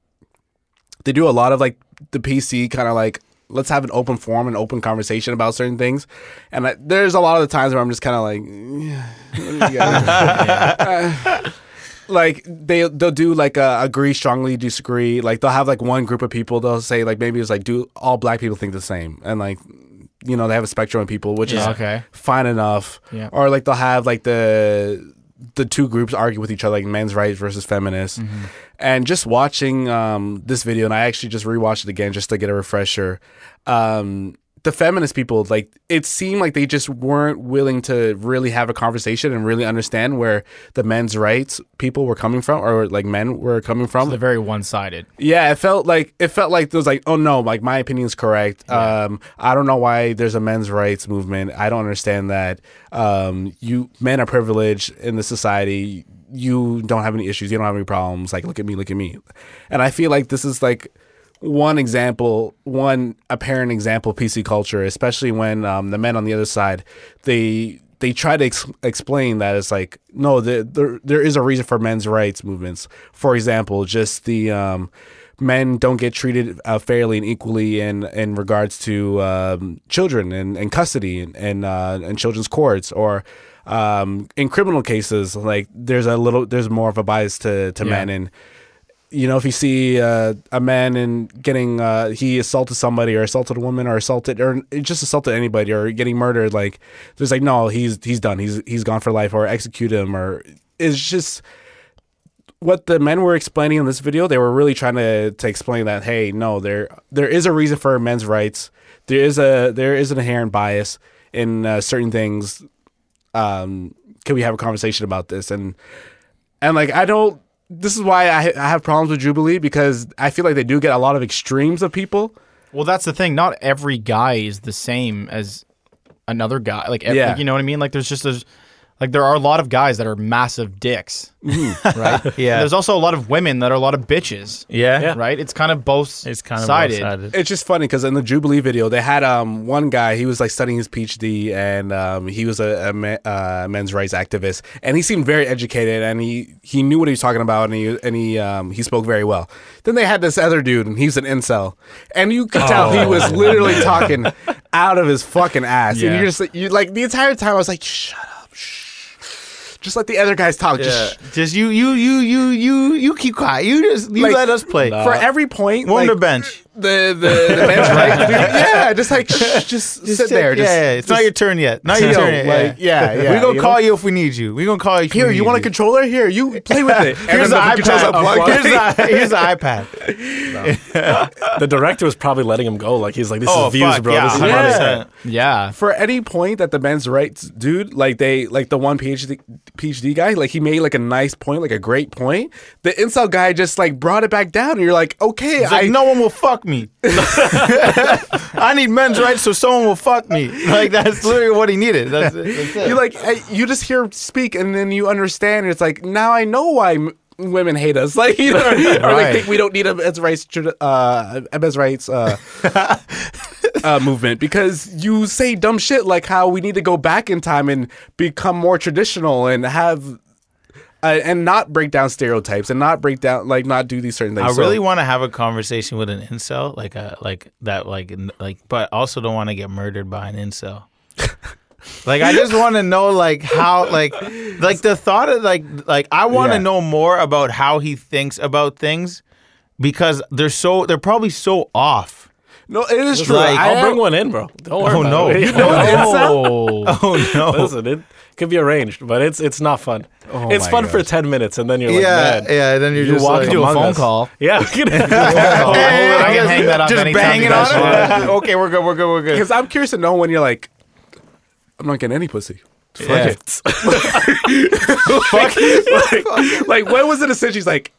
they do a lot of like the PC kind of like let's have an open forum and open conversation about certain things, and I, there's a lot of the times where I'm just kind of like. "Yeah, what do you guys-" like they they'll do like a agree strongly disagree like they'll have like one group of people they'll say like maybe it's like do all black people think the same and like you know they have a spectrum of people which Yeah. is Okay. fine enough Yeah. or like they'll have like the the two groups argue with each other like men's rights versus feminists Mm-hmm. and just watching um this video and i actually just rewatched it again just to get a refresher um the feminist people, like it seemed like they just weren't willing to really have a conversation and really understand where the men's rights people were coming from, or like men were coming from. They're very one sided. Yeah, it felt like it felt like there was like, oh no, like my opinion is correct. Um, I don't know why there's a men's rights movement. I don't understand that. Um, you men are privileged in the society. You don't have any issues. You don't have any problems. Like look at me, look at me. And I feel like this is like one example, one apparent example of PC culture, especially when um, the men on the other side they they try to ex- explain that it's like no, there, there there is a reason for men's rights movements. For example, just the um, men don't get treated uh, fairly and equally in in regards to um, children and, and custody and and, uh, and children's courts or. Um, in criminal cases, like there's a little, there's more of a bias to, to men, and you know, if you see uh, a man and getting uh, he assaulted somebody or assaulted a woman or assaulted or just assaulted anybody or getting murdered, like there's like no, he's he's done, he's he's gone for life or execute him or it's just what the men were explaining in this video. They were really trying to to explain that hey, no, there there is a reason for men's rights. There is a there is an inherent bias in uh, certain things. Um, can we have a conversation about this and and like I don't this is why I, I have problems with Jubilee because I feel like they do get a lot of extremes of people. Well, that's the thing. Not every guy is the same as another guy. Like, ev- Yeah. like, you know what I mean? Like, there's just a, like there are a lot of guys that are massive dicks, right? Yeah. There's also a lot of women that are a lot of bitches, Yeah. Yeah. right? It's kind of both It's kind of sided. sided. It's just funny because in the Jubilee video, they had um one guy. He was like studying his PhD, and um, he was a, a me- uh, men's rights activist, and he seemed very educated, and he he knew what he was talking about, and he and he um he spoke very well. Then they had this other dude, and he's an incel, and you could tell he was literally talking out of his fucking ass, and you're just you like the entire time I was like, shut up, shh. Just let the other guys talk. Just Just you, you, you, you, you, you keep quiet. You just you Like, let us play. for every point, We're on the bench. The the, the men's right, dude, yeah, just like shh, just, sit there, yeah, just, yeah, it's just not your turn yet. Not your turn yet. like, yeah, yeah, We gonna you call know? you if we need you. We gonna call you. if Here, we you need want a controller? Here, you play with it. Here's the, the controller's iPad. unplugged. Here's the, here's the iPad. The director was probably letting him go. Like he's like, this Oh, is views, fuck, bro. yeah, This is 100%. Yeah. For any point that the men's rights dude, like they, like the one PhD PhD guy, like he made like a nice point, like a great point. The incel guy just like brought it back down, and you're like, okay, I no one will fuck me. I need men's rights so someone will fuck me. Like that's literally what he needed. That's, it. That's it. you like you just hear speak, and then you understand. It's like now I know why. M- Women hate us, like you know, or they think we don't need a men's rights, uh, men's rights uh, uh, movement because you say dumb shit like how we need to go back in time and become more traditional and have uh, and not break down stereotypes and not break down like not do these certain things. I So- really want to have a conversation with an incel, like a like that, like like, but also don't want to get murdered by an incel. like I just want to know, like how, like, like the thought of like, like I want to Yeah. know more about how he thinks about things because they're so they're probably so off. no, it is true. like- I I'll am- bring one in, bro. Don't worry. Oh, about no. it. You know Oh. Oh no! Listen, it could be arranged, but it's it's not fun. Oh it's my fun for ten minutes, and then you're like, yeah, man, yeah. Then you're you just walk like, do a phone us. call. Yeah, we can- I can hang that up just anytime banging on guys it. okay, we're good. We're good. We're good. because I'm curious to know when you're like, I'm not getting any pussy. Fuck Yeah. it. like, like, like, when was it a cinch? She's like,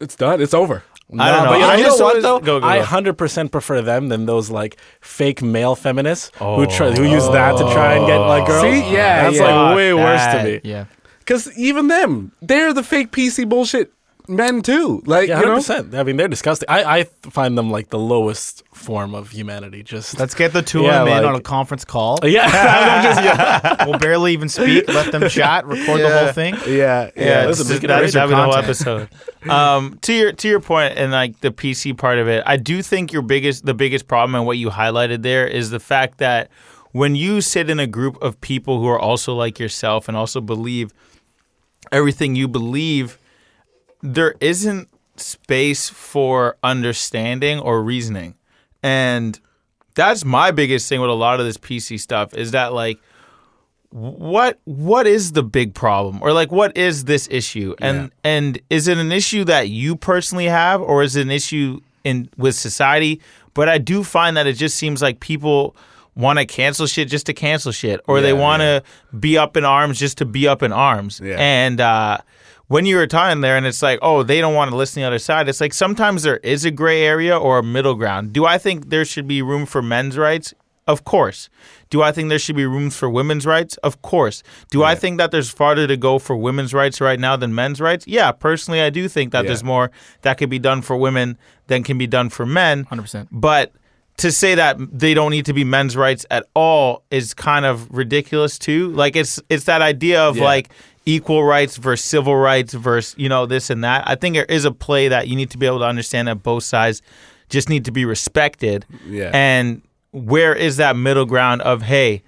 it's done. It's over. I don't know. But you know, I you know just what though? Go, go, I hundred percent prefer them than those like fake male feminists who try who use oh. that to try and get like girls. See? Yeah, that's yeah. like way Fuck worse that. to me. Yeah. Because even them, they're the fake PC bullshit men too. Like, Yeah, you hundred know, percent. I mean, they're disgusting. I I find them like the lowest form of humanity. Just Let's get the two Yeah, of them in on a conference call. yeah, just yeah. We'll barely even speak. Let them chat. Record the whole thing. yeah, Yeah, yeah. it's listen, just, we can that, arrange that'd be the whole content. episode. um, to your to your point and like the PC part of it, I do think your biggest the biggest problem and what you highlighted there is the fact that when you sit in a group of people who are also like yourself and also believe everything you believe, there isn't space for understanding or reasoning. And that's my biggest thing with a lot of this PC stuff is that like what what is the big problem or like what is this issue and and is it an issue that you personally have or is it an issue in with society But I do find that it just seems like people want to cancel shit just to cancel shit, or they want to be up in arms just to be up in arms. Yeah. And uh, when you were talking there, and it's like, oh, they don't want to listen to the other side. It's like sometimes there is a gray area or a middle ground. Do I think there should be room for men's rights? Of course. Do I think there should be rooms for women's rights? Of course. Do I think that there's farther to go for women's rights right now than men's rights? Yeah, personally, I do think that Yeah. there's more that could be done for women than can be done for men. 100%. But to say that they don't need to be men's rights at all is kind of ridiculous too. Like it's it's that idea of Yeah. like equal rights versus civil rights versus you know this and that. I think there is a play that you need to be able to understand that both sides just need to be respected. Yeah. And where is that middle ground of hey,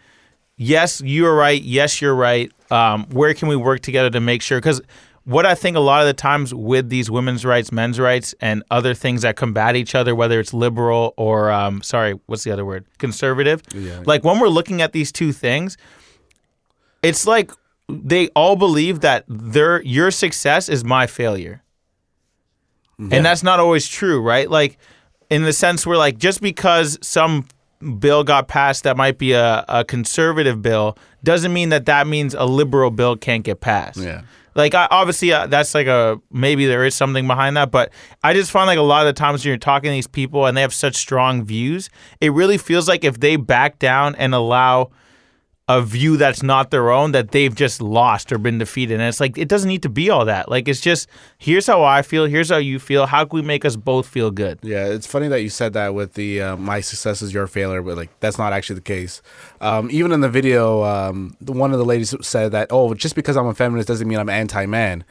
yes, you're right. Yes, you're right. Um, where can we work together to make sure? Because what I think a lot of the times with these women's rights, men's rights, and other things that combat each other, whether it's liberal or um, sorry, what's the other word? Conservative. Yeah. Like when we're looking at these two things, it's like they all believe that their your success is my failure. And that's not always true, right? Like in the sense where like just because some bill got passed that might be a, a conservative bill doesn't mean that that means a liberal bill can't get passed. Yeah. Like I, obviously uh, that's like a maybe there is something behind that, but I just find like a lot of the times when you're talking to these people and they have such strong views, it really feels like if they back down and allow a view that's not their own that they've just lost or been defeated. And it's like it doesn't need to be all that. Like it's just here's how I feel, here's how you feel. How can we make us both feel good? Yeah, it's funny that you said that with the uh, my success is your failure, but like that's not actually the case. Um, even in the video, um, the, one of the ladies said that, "Oh, just because I'm a feminist doesn't mean I'm anti-man,"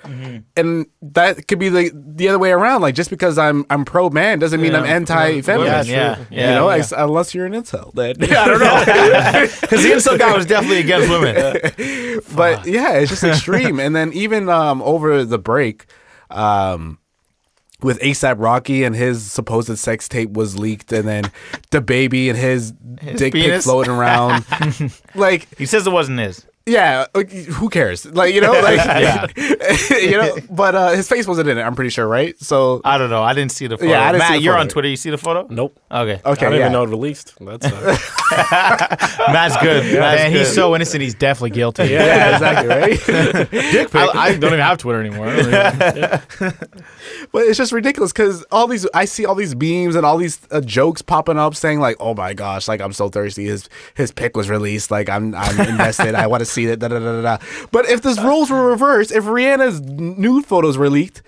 and that could be the the other way around. Like just because I'm I'm pro-man doesn't mean I'm anti-feminist. Yeah, you yeah, know, yeah. ex- unless you're an incel, then I don't know. Because the incel guy was definitely against women. but yeah, it's just extreme. and then even um, over the break, um, with ASAP Rocky and his supposed sex tape was leaked, and then DaBaby and his, dick pic floating around. like, He says it wasn't his. Yeah, like, who cares? Like, you know, like, you know. But uh, his face wasn't in it. I'm pretty sure, right? So I don't know. I didn't see the photo. Yeah, I didn't see Matt, the you're photo. on Twitter. You see the photo? Nope. Okay. okay, I don't yeah. even know it released. That's uh, Matt's good. Matt's Man, good. he's so innocent. He's definitely guilty. Yeah, exactly, right? I, I don't even have Twitter anymore. But it's just ridiculous because all these, I see all these beams and all these uh, jokes popping up saying like, "Oh my gosh, like I'm so thirsty. His his pick was released. Like I'm I'm invested. I want to see it." Da, da, da, da, da. But if the roles were reversed, if Rihanna's nude photos were leaked,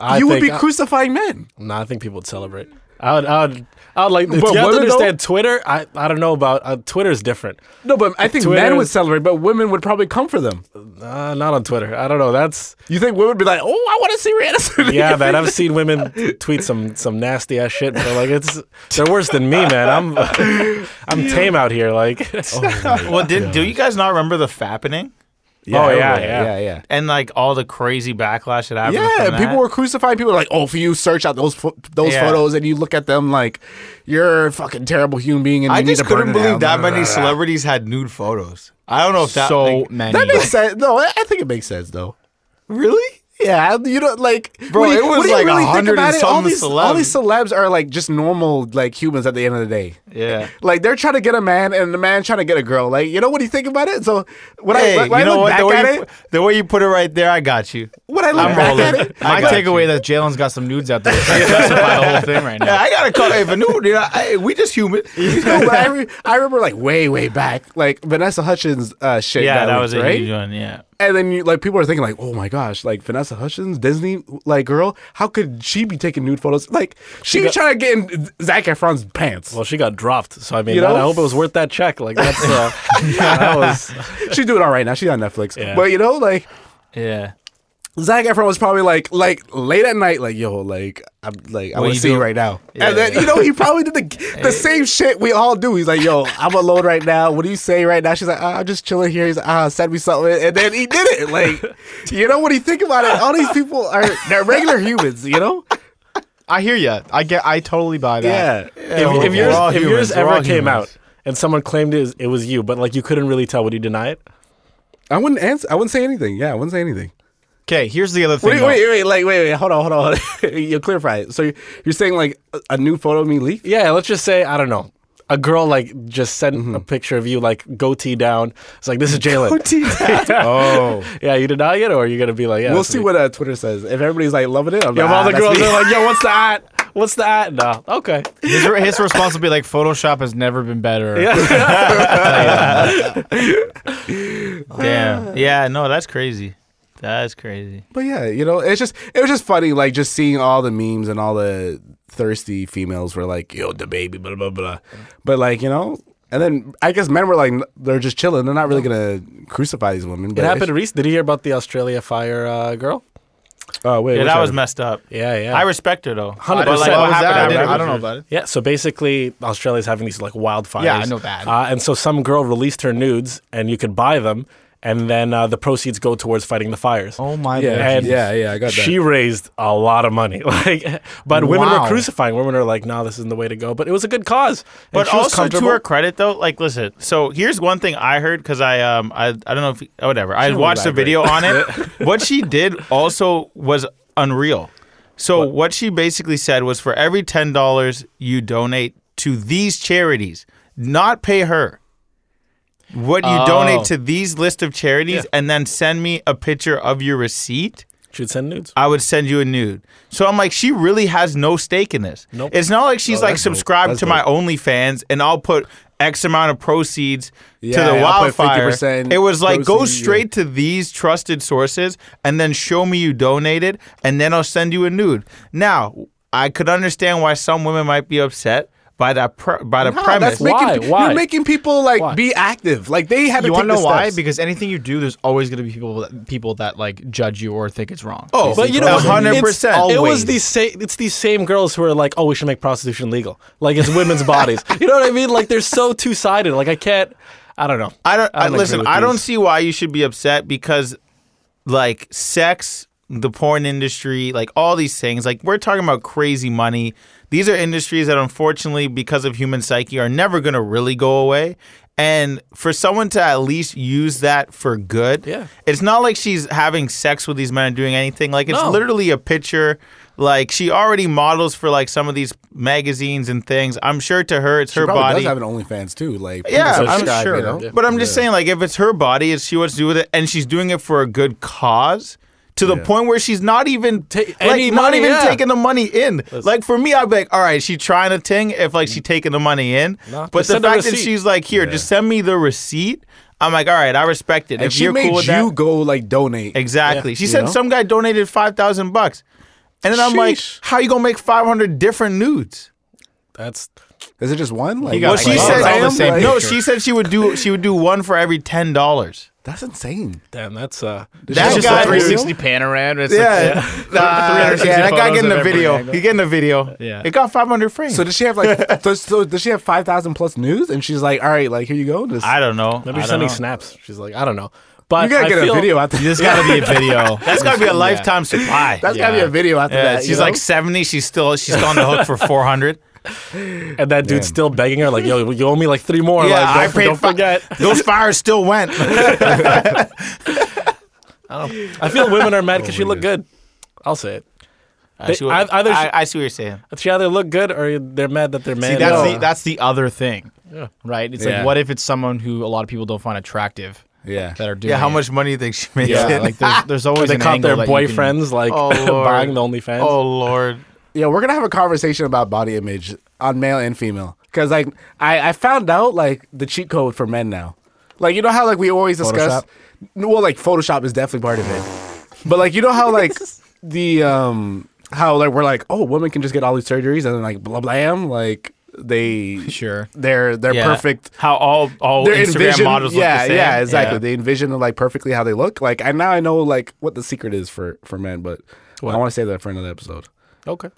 I you would think- be crucifying men. No, I think people would celebrate. I would, I would, I would like. But you have to women don't? understand Twitter. I, I don't know about uh, Twitter is different. No, but I think Twitter men would celebrate, but women would probably come for them. Uh, not on Twitter. I don't know. That's You think women would be like, "Oh, I want to see Rihanna"? yeah, man. I've seen women tweet some some nasty ass shit. But like, it's they're worse than me, man. I'm I'm tame out here. Like, well, did, do you guys not remember the fappening? Oh, yeah, yeah. yeah, yeah. And like all the crazy backlash that happened. Yeah, from that? people were crucifying people. Were like, oh, if you search out those pho- those Yeah. photos and you look at them like you're a fucking terrible human being, and I you need just to couldn't it believe that many celebrities had nude photos. I don't know if that so like, many. That makes sense. No, I I think it makes sense though. really. Yeah, you know, like, Bro, when you- it was when you like really think 100 about and it, all something these, all celebs. these celebs are like just normal, like humans at the end of the day. Yeah. Like they're trying to get a man, and the man trying to get a girl. Like, you know what do you think about it? So when Hey, I when you I know look what? back The way at you, it, the way you put it right there, I got you. when I look I'm back rolling. at it, I My got takeaway that Jalen's got some nudes out there. to justify the whole thing right now. Yeah, I gotta call. Hey, if a nude, you know, hey, we just human. no, but I, re- I remember like way way back, like Vanessa Hudgens uh, shit. yeah, got that leaked, was a right. huge one. Yeah. And then you like people are thinking like, oh my gosh, like Vanessa Hudgens, Disney like girl, how could she be taking nude photos? Like she, was got- trying to get in Zac Efron's pants. well, she got dropped. So I mean, You know? I hope it was worth that check. Like that's uh, that was. She's doing all right now. She's on Netflix. Yeah. But you know, like Yeah. Zac Efron was probably like like late at night, like yo, like I'm like I What want to see you right now. Yeah. And then you know he probably did the the same shit we all do. He's like, yo, I'm alone right now. What do you say right now? She's like, ah, I'm just chilling here. He's like, ah, send me something. And then he did it. Like, you know what do you think about it? All these people are they're regular humans. You know? I hear you. I get. I totally buy that. Yeah. If, if We're yours all if humans. yours We're ever came humans. out and someone claimed it it was you, but like you couldn't really tell, would you deny it? I wouldn't answer. I wouldn't say anything. Yeah, I wouldn't say anything. Okay, here's the other thing. Wait, though. wait, wait, like, wait, wait, hold on, hold on. you clarify it. So you're, you're saying like a, a new photo of me leaked? Yeah, let's just say I don't know. A girl like just sent Mm-hmm. a picture of you like goatee down. It's like this is Jalen. Goatee down. Oh, yeah, you deny it, or are you gonna be like, yeah, we'll this see me. what uh, Twitter says. If everybody's like loving it, I'm Yeah, like, if all ah, the that's girls me. are like, yo, what's that? What's that? No, okay. his, his response will be like, Photoshop has never been better. Yeah. Damn. Yeah, no, that's crazy. That's crazy. But yeah, you know, it's just it was just funny, like just seeing all the memes and all the thirsty females were like, "Yo, DaBaby," blah blah blah. But like, you know, and then I guess men were like, they're just chilling. They're not really gonna crucify these women. It happened recently. Did you hear about the Australia fire uh, girl? Oh wait, Yeah, that was messed up. Yeah, yeah. I respect her though. 100%. Like, What what happened? I, I don't know about it. Yeah, so basically, Australia's having these like wildfires. Yeah, I know that. Uh, and so some girl released her nudes, and you could buy them, and then uh, the proceeds go towards fighting the fires. Oh my Yeah, god. And yeah, yeah, I got that. She raised a lot of money, like, but women Wow. were crucifying. Women are like, "No, this isn't the way to go." But it was a good cause. And But she also to comfortable. her credit though, like listen. So here's one thing I heard because I um I, I don't know if oh, whatever I don't watched a video on it. what she did also was unreal. So what? she basically said was for every ten dollars you donate to these charities, not pay her. What you Oh. donate to these list of charities, Yeah. and then send me a picture of your receipt. she'd send nudes. I would send you a nude. So I'm like, she really has no stake in this. Nope. It's not like she's Oh, like that's dope. subscribed That's to my. OnlyFans and I'll put X amount of proceeds to the I'll put wildfire. 50% It was like go proceeds, yeah. straight to these trusted sources and then show me you donated and then I'll send you a nude. Now, I could understand why some women might be upset by that pre- by the Nah, premise. that's making, Why? Why? You're making people like Why? be active. Like they have to You take want to know why? Because anything you do, there's always going to be people that, people that like judge you or think it's wrong. Oh, But you know, hundred percent. It was Always. these sa- it's these same girls who are like, "Oh, we should make prostitution legal." Like it's women's bodies. You know what I mean? Like they're so two sided. Like I can't. I don't know. I don't, I don't agree listen. with I don't see why you should be upset because, like, sex, the porn industry, like all these things, like we're talking about crazy money. These are industries that, unfortunately, because of human psyche, are never going to really go away. And for someone to at least use that for good, Yeah. it's not like she's having sex with these men and doing anything. Like it's No. literally a picture. Like she already models for like some of these magazines and things. I'm sure to her, it's She her probably body. does have an OnlyFans too. Like Yeah, I'm sure. You know? But I'm just saying, like, if it's her body, if she wants to do with it, and she's doing it for a good cause, to the Yeah. point where she's not even Ta- like not money, even yeah. taking the money in. Like for me, I'd be like, all right, she trying to ting if like she taking the money in. No, but the fact that she's like, here, just send me the receipt. I'm like, all right, I respect it. And if she you're made cool with you that, go like donate. exactly. She You said know? some guy donated five thousand bucks, and then I'm like, Sheesh. how you gonna make five hundred different nudes? That's Is it just one? Like, Well, she all- said all the same no. She said she would do she would do one for every ten dollars. That's insane. damn. That's uh. Does That she It's have just guy- a a 360 panorama. It's Yeah, like, Nah, 360 yeah, that guy getting of the video. angle. He getting the video. Yeah. it got 500 frames. So does she have like? does, so does she have five thousand plus news? And she's like, all right, like here you go. Just, I don't know. Maybe she's sending snaps. She's like, I don't know. But you gotta I get feel, a video after There's got to be a video. That's got to be a lifetime supply. That's gotta be a video after yeah, that. she's know? like 70. She's still she's still on the hook for 400. And that dude's still begging her, like, "Yo, you owe me like three more. Yeah, like, I don't, paid don't fi- forget." Those fires still went. I feel women are mad because she look good. I'll say it. I see, what, I- either I, she- I see what you're saying. She either look good or they're mad that they're See, mad. that's Uh, the that's the other thing, Yeah. right? It's Yeah. like, what if it's someone who a lot of people don't find attractive yeah. that are doing? Yeah, how it? much money do you think she made? Yeah, like there's, there's always they an caught angle their that you can- boyfriends like Oh, Lord. buying the OnlyFans. Oh Lord. Yeah, we're gonna have a conversation about body image on male and female. Cause like I, I found out like the cheat code for men now. Like you know how like we always discuss well like Photoshop is definitely part of it. But like you know how like the um how like we're like, oh women can just get all these surgeries and then like blah blam like they Sure. they're they're Yeah. perfect How all all they're Instagram models look yeah, the same. Yeah, exactly. They envision like perfectly how they look. Like I now I know like what the secret is for for men, but What? I want to say that for another episode. Okay.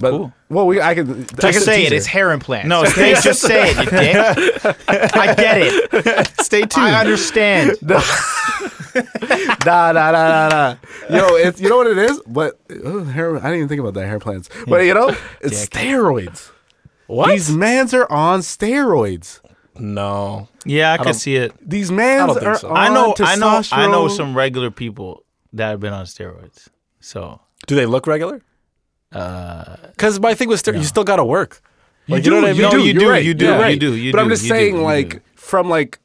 But Cool. well, we I can Just can say it. It's hair implants. No, stay, just say it, you dick. I get it. Stay tuned. I understand. nah, nah, nah, nah, nah. Yo, it's you know what it is, but uh, hair. I didn't even think about that hair plants. But you know, it's steroids. What? These mans are on steroids. no. Yeah, I, don't- can see it. These mans I are so. on I know, I know, I know some regular people that have been on steroids. So Do they look regular? Because my thing was, ster- you still got to work. Like, do, know what I mean? No, do, you do, right, you do, you're you right. do, you but I'm just you do, saying, like, from like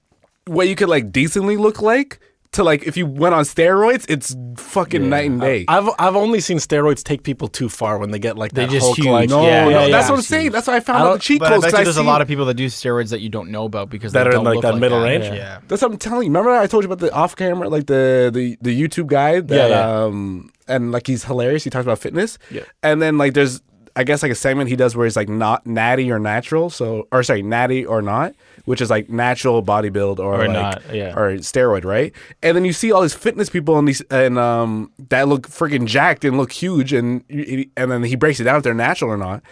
what you could like decently look like to like if you went on steroids, it's fucking night and day. I've I've only seen steroids take people too far when they get like They just Hulk huge. like no, Yeah, no, yeah, that's yeah. what I'm saying. That's why I I found out the cheat But I codes. bet 'cause you there's a lot of people that do steroids that you don't know about because That they are in, don't like, look that like middle that. range? Yeah. That's what I'm telling you. Remember I told you about the off camera, like the the the YouTube guy that Yeah, yeah. um and like he's hilarious. He talks about fitness. Yeah. And then like there's I guess like a segment he does where he's like not natty or natural. So or sorry, natty or not, which is like natural bodybuild or, Or like, not, yeah. or steroid, right? And then you see all these fitness people and these and um that look freaking jacked and look huge and and then he breaks it down if they're natural or not.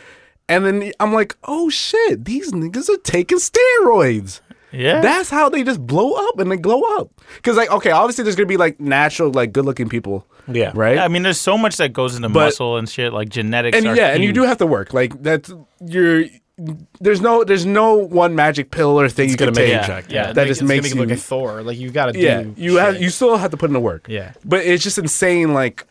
And then I'm like, oh shit, these niggas are taking steroids. Yeah, That's how they just blow up and they glow up. Because like, okay, obviously there's gonna be like natural, like good-looking people, Yeah. right? I mean, there's so much that goes into But- muscle and shit, like genetics. and are yeah, and you do have to work. Like that's you're. There's no, there's no one magic pill or thing It's you can make take. you. Yeah, Yeah. That like, just gonna makes make you look you- like Thor. Like you got to do. Yeah, you have, shit. you still have to put in the work. Yeah. but it's just insane. Like,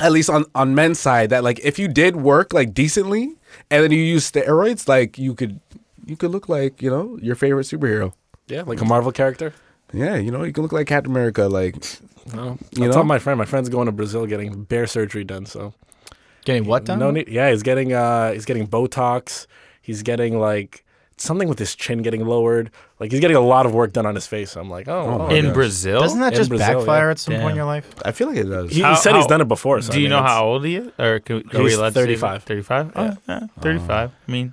at least on on men's side, that like if you did work like decently and then you use steroids, like you could, you could look like you know your favorite superhero. Yeah, like a Marvel character. Yeah, you know you can look like Captain America. Like, No, You I know? told my friend. My friend's going to Brazil getting bear surgery done. So Getting what done? no need. Yeah, he's getting uh he's getting Botox. He's getting like something with his chin getting lowered. Like he's getting a lot of work done on his face. I'm like, oh, Oh, oh. in gosh. Brazil. Doesn't that In just Brazil, backfire yeah. at some point in your life? I feel like it does. he, How- he said he's done it before. So do I you mean, know how old he is? Or can, are we He's allowed to 35. 35? Oh, yeah, 35. I mean,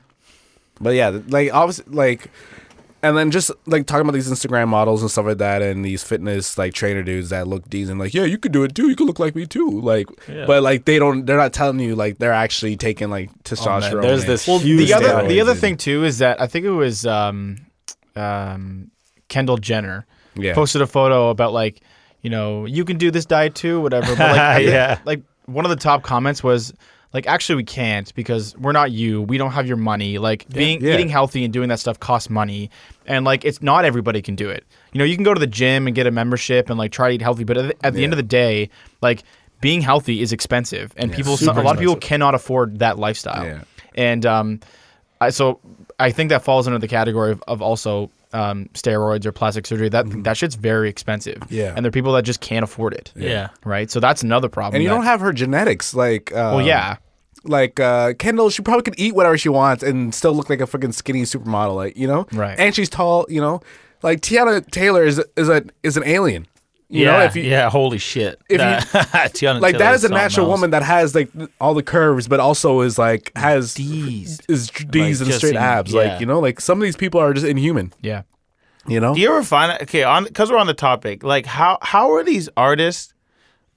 But yeah, like obviously, like, and then just like talking about these Instagram models and stuff like that, and these fitness like trainer dudes that look decent, like, yeah, you could do it too. You could look like me too. Like, Yeah. but like they don't, they're not telling you like they're actually taking like Oh, testosterone. man, there's and- this Well, huge the other steroids the other in- thing too is that I think it was um, um, Kendall Jenner yeah, posted a photo about like you know you can do this diet too, whatever. But like, I think, Yeah. like one of the top comments was like actually we can't because we're not you. We don't have your money. Like being Yeah. eating healthy and doing that stuff costs money, and like it's not everybody can do it. You know, you can go to the gym and get a membership and like try to eat healthy, but at the, at the end of the day, like being healthy is expensive, and Yeah, people a lot of people cannot afford that lifestyle. Yeah. And um, I, so I think that falls under the category of, of also um, steroids or plastic surgery. That that shit's very expensive. Mm-hmm. Yeah. and there are people that just can't afford it. yeah. Right. So that's another problem. and you that- don't have her genetics. Like, uh, Well, yeah. Like uh, Kendall, she probably could eat whatever she wants and still look like a freaking skinny supermodel. Like, you know, Right. And she's tall. You know, like Teyana Taylor is is a is an alien. You yeah, know, if you, yeah, holy shit. if you- Teyana like that Taylor is a natural else. woman that has like all the curves, but also is like has D's. is D's and straight in- abs. yeah. Like you know, like some of these people are just inhuman. Yeah. You know, Do you ever find okay on because we're on the topic? Like how how are these artists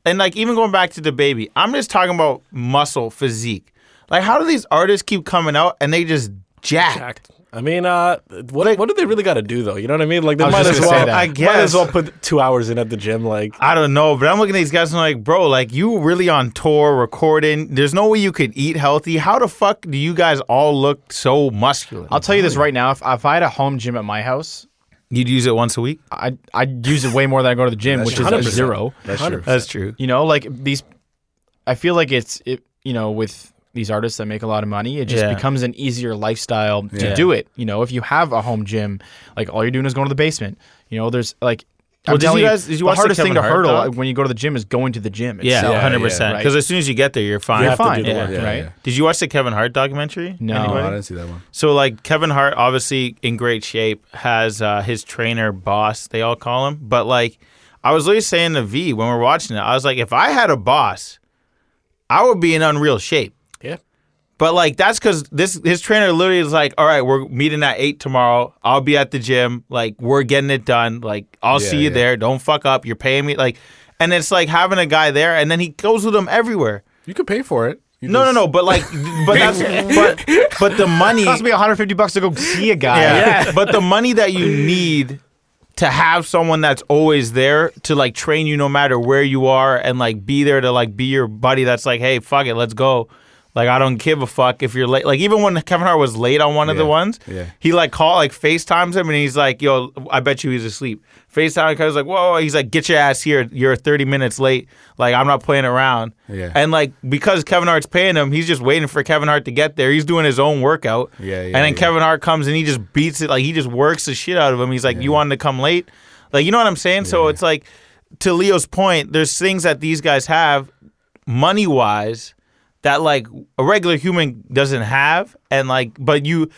and like even going back to DaBaby? I'm just talking about muscle physique. Like how do these artists keep coming out and they just jack? jacked. I mean, uh, what what do they really got to do though? You know what I mean? Like they I might as well. that. I Might guess. as well put two hours in at the gym. Like I don't know, but I'm looking at these guys and I'm like, bro, like you really on tour recording. There's no way you could eat healthy. How the fuck do you guys all look so muscular? I'll tell you this right now. If, if I had a home gym at my house, You'd use it once a week. I'd, I'd use it way more than I go to the gym, which is a 100%. zero. that's true. That's true. You know, like these, I feel like it's, it, you know, with these artists that make a lot of money, it just Yeah. becomes an easier lifestyle to Yeah. do it. You know, if you have a home gym, like all you're doing is going to the basement. You know, there's like, Well, did you guys- did you the watch the hardest thing to Hart hurdle doc? when you go to the gym is going to the gym. Yeah, hundred yeah, percent. Because as soon as you get there, you're fine. You're fine, Yeah. Yeah, right? yeah. Did you watch the Kevin Hart documentary? No. Anybody? I didn't see that one. So like Kevin Hart, obviously in great shape, has uh, his trainer boss. They all call him. But like, I was literally saying to V when we are watching it, I was like, if I had a boss, I would be in unreal shape. yeah, But like that's because this his trainer literally is like, all right, we're meeting at eight tomorrow. I'll be at the gym. Like we're getting it done. Like I'll Yeah, see you yeah. there. Don't fuck up. You're paying me. Like, and it's like having a guy there, and then he goes with him everywhere. You could pay for it. You No, no, just- no. But like, but that's but but the money. It costs me 150 bucks to go see a guy. Yeah. but the money that you need to have someone that's always there to like train you no matter where you are and like be there to like be your buddy that's like, hey, fuck it, let's go. Like I don't give a fuck if you're late. Like even when Kevin Hart was late on one of the ones, Yeah. he like call like FaceTimes him and he's like, "Yo, I bet you he's asleep." FaceTime because like, "Whoa!" He's like, "Get your ass here! You're 30 minutes late. Like I'm not playing around." Yeah. And like because Kevin Hart's paying him, he's just waiting for Kevin Hart to get there. He's doing his own workout. Yeah, yeah, And then yeah. Kevin Hart comes and he just beats it. Like he just works the shit out of him. He's like, "You wanted to come late." Like you know what I'm saying? So it's like to Leo's point, there's things that these guys have money wise that like a regular human doesn't have and like but you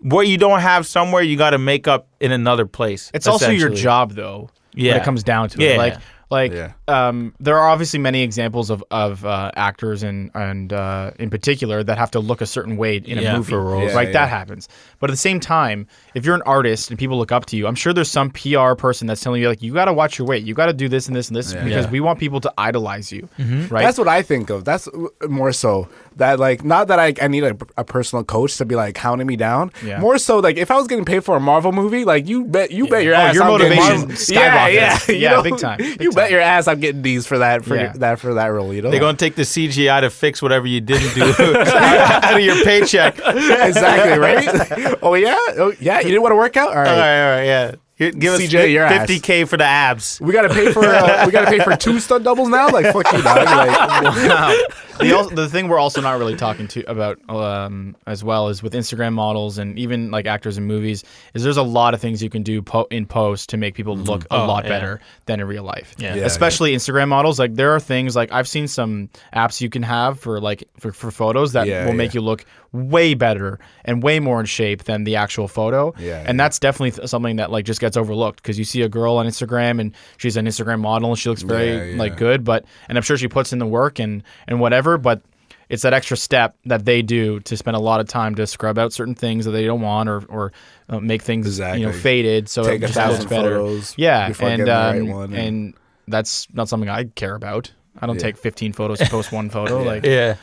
what you don't have somewhere you got to make up in another place It's also your job, though. when Yeah. it comes down to Yeah. it. Like, like, Yeah. um, there are obviously many examples of of uh, actors and and uh, in particular that have to look a certain way in Yeah, a movie, for roles. Yeah, right? yeah. That happens. But at the same time, if you're an artist and people look up to you, I'm sure there's some PR person that's telling you like, you got to watch your weight, you got to do this and this and this because Yeah. Mm-hmm. we want people to idolize you, right? That's what I think of. That's more so that like not that I, I need a, a personal coach to be like counting me down. Yeah. More so like if I was getting paid for a Marvel movie, like you bet you bet your Oh, ass your I'm getting motivation these- skyrockets. Yeah, yeah, you Yeah, know? big time, big you time. bet your ass I'm getting these for that for Yeah. that for that role. You know they're going to take the cgi to fix whatever you didn't do out of your paycheck exactly right. oh yeah, oh yeah. You didn't want to work out. All right. right all right yeah Here, give CJ, us your 50k for the abs We gotta pay for uh, we gotta pay for two stunt doubles now. Like fuck you, dog. Like, the, al- the thing we're also not really talking to about um, as well is with Instagram models and even like actors in movies is there's a lot of things you can do po- in post to make people look a Oh, lot yeah. better than in real life. Yeah. Yeah, Especially Instagram models. Like there are things like I've seen some apps you can have for like for, for photos that Yeah, will make yeah. you look way better and way more in shape than the actual photo. Yeah, and yeah. that's definitely th- something that like just gets overlooked because you see a girl on Instagram and she's an Instagram model and she looks very Yeah, yeah. like good, but and I'm sure she puts in the work and and whatever, but it's that extra step that they do to spend a lot of time to scrub out certain things that they don't want or or uh, make things you know faded so Take it a just looks better. yeah, and getting the right um, one, and, and- that's not something I care about. I don't take 15 photos to post one photo. Like yeah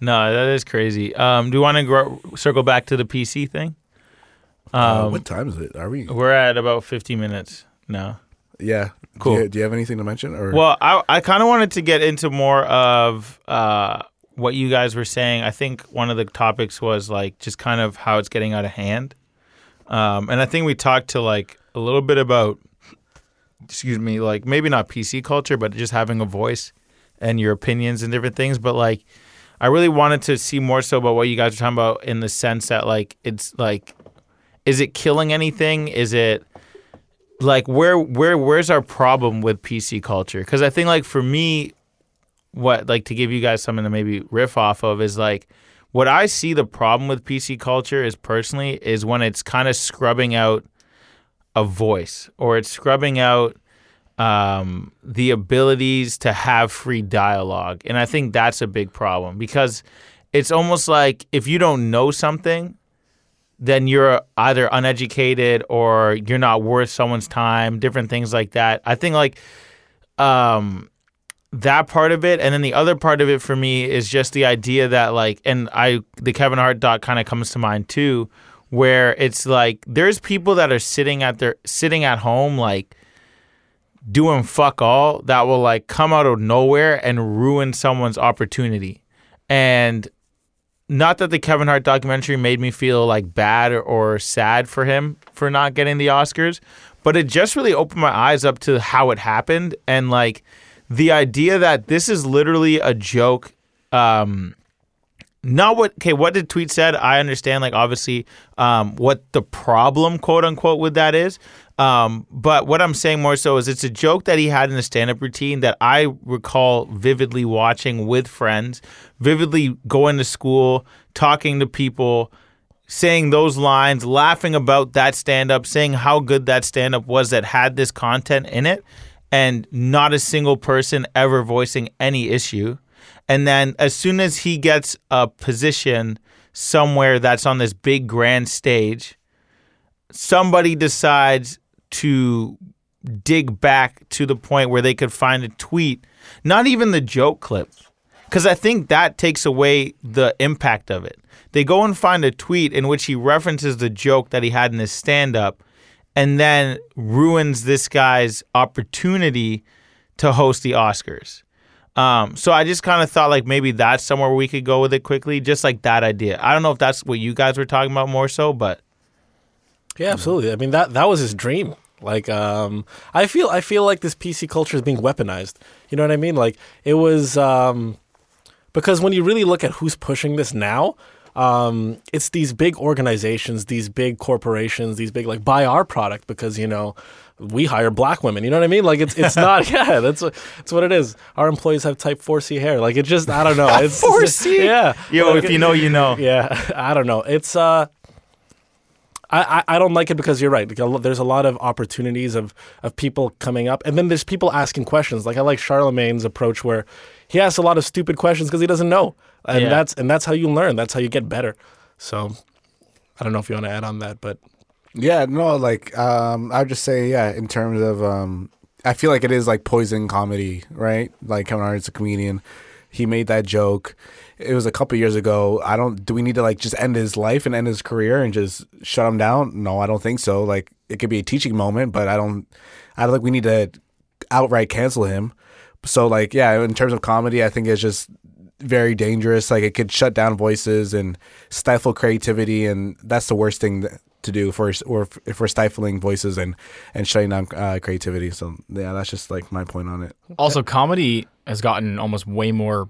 no that is crazy um do you want to gro- circle back to the pc thing uh, um what time is it? Are we? we're at about 50 minutes now Yeah. Cool. Do you, do you have anything to mention? Or Well, I I kind of wanted to get into more of uh, what you guys were saying. I think one of the topics was like just kind of how it's getting out of hand, um, and I think we talked to like a little bit about, excuse me, like maybe not PC culture, but just having a voice and your opinions and different things. But like, I really wanted to see more so about what you guys are talking about in the sense that like it's like, is it killing anything? Is it like where where where's our problem with PC culture? Because I think like for me, what like to give you guys something to maybe riff off of is like what I see the problem with PC culture is personally is when it's kind of scrubbing out a voice or it's scrubbing out um, the abilities to have free dialogue, and I think that's a big problem because it's almost like if you don't know something then you're either uneducated or you're not worth someone's time, different things like that. I think like um that part of it and then the other part of it for me is just the idea that like and I the Kevin Hart doc kind of comes to mind too where it's like there's people that are sitting at their sitting at home like doing fuck all that will like come out of nowhere and ruin someone's opportunity. And not that the Kevin Hart documentary made me feel like bad or, or sad for him for not getting the Oscars, but it just really opened my eyes up to how it happened and like the idea that this is literally a joke. Um, not what okay, what the tweet said. I understand, like obviously, um, what the problem, quote unquote, with that is. Um, but what I'm saying more so is it's a joke that he had in a stand-up routine that I recall vividly watching with friends, vividly going to school, talking to people, saying those lines, laughing about that stand-up, saying how good that stand-up was that had this content in it, and not a single person ever voicing any issue. And then as soon as he gets a position somewhere that's on this big grand stage, somebody decides to dig back to the point where they could find a tweet, not even the joke clip. Because I think that takes away the impact of it. They go and find a tweet in which he references the joke that he had in his stand up and then ruins this guy's opportunity to host the Oscars. Um, so I just kind of thought like maybe that's somewhere we could go with it quickly, just like that idea. I don't know if that's what you guys were talking about more so, but Yeah, absolutely. I mean that that was his dream. Like um I feel I feel like this PC culture is being weaponized. You know what I mean? Like it was um because when you really look at who's pushing this now, um it's these big organizations, these big corporations, these big like buy our product because you know we hire black women. You know what I mean? Like it's it's not yeah, that's what that's what it is. Our employees have type 4C hair. Like it just I don't know. It's 4C? Yeah. yo, Like, if you know, you know. yeah, I don't know. It's uh, I, I I don't like it because you're right. Like, a There's a lot of opportunities of of people coming up, and then there's people asking questions. Like I like Charlamagne's approach where he asks a lot of stupid questions because he doesn't know, and Yeah. that's and that's how you learn. That's how you get better. So I don't know if you want to add on that, but Yeah, no, like um, I would just say, yeah, in terms of, um, I feel like it is like poison comedy, right? Like Kevin Hart's a comedian. He made that joke. It was a couple years ago. I don't. Do we need to like just end his life and end his career and just shut him down? No, I don't think so. Like it could be a teaching moment, but I don't. I don't think we need to outright cancel him. So like, yeah, in terms of comedy, I think it's just very dangerous. Like it could shut down voices and stifle creativity, and that's the worst thing th- to do for or if we're stifling voices and and shutting down uh, creativity. So yeah, that's just like my point on it. Also, comedy has gotten almost way more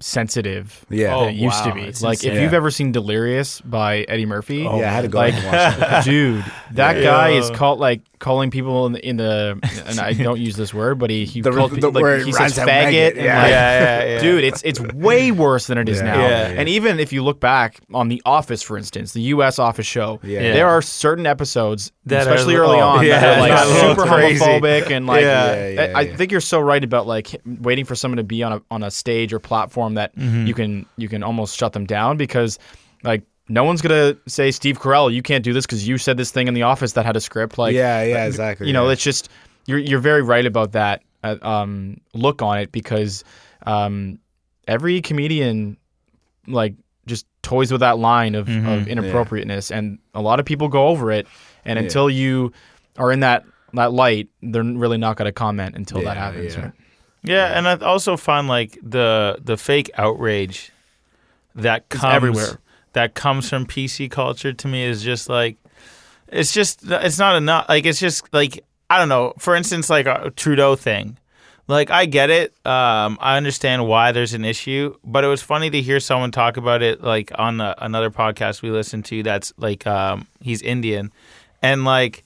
sensitive Yeah. Oh, it used to be. it's like if insane. you've ever seen Delirious by Eddie Murphy, oh, yeah, I had to go like, back and watch it. dude, that Yeah. guy is called like calling people in the, in the and I don't use this word, but he he The- called the people like, word he rhymes says with faggot, yeah. like, Yeah, yeah, yeah. dude, it's it's way worse than it is Yeah. now. Yeah, yeah. And even if you look back on The Office, for instance, the U.S. Office show, Yeah. Yeah. there are certain episodes, That especially li- early oh, on, yeah, that are like that's a little super crazy. homophobic and like. Yeah. Yeah, yeah, I, I think you're so right about like waiting for someone to be on a on a stage or platform that Mm-hmm. you can you can almost shut them down because like no one's gonna say Steve Carell you can't do this because you said this thing in the office that had a script like yeah, yeah, exactly. you know yeah. it's just you're you're very right about that uh, um, look on it because um, every comedian like just toys with that line of, Mm-hmm. of inappropriateness and a lot of people go over it and Yeah. until you are in that that light they're really not going to comment until that happens yeah. right? Yeah, and I also find like the the fake outrage that comes everywhere. that comes from PC culture to me is just like it's just it's not enough. Like it's just like I don't know. For instance, like a Trudeau thing. Like I get it. Um, I understand why there's an issue, but it was funny to hear someone talk about it like on a, another podcast we listened to. That's like um, he's Indian, and like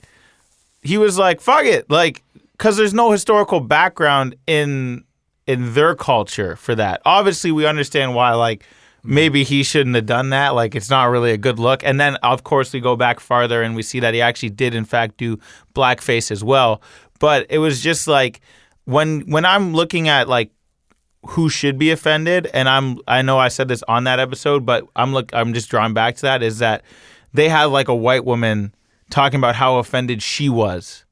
he was like, "Fuck it," like because there's no historical background in in their culture for that. Obviously, we understand why like mm-hmm. maybe he shouldn't have done that. Like it's not really a good look. And then of course we go back farther and we see that he actually did in fact do blackface as well. But it was just like when when I'm looking at like who should be offended and I'm I know I said this on that episode, but I'm look I'm just drawing back to that is that they had like a white woman talking about how offended she was.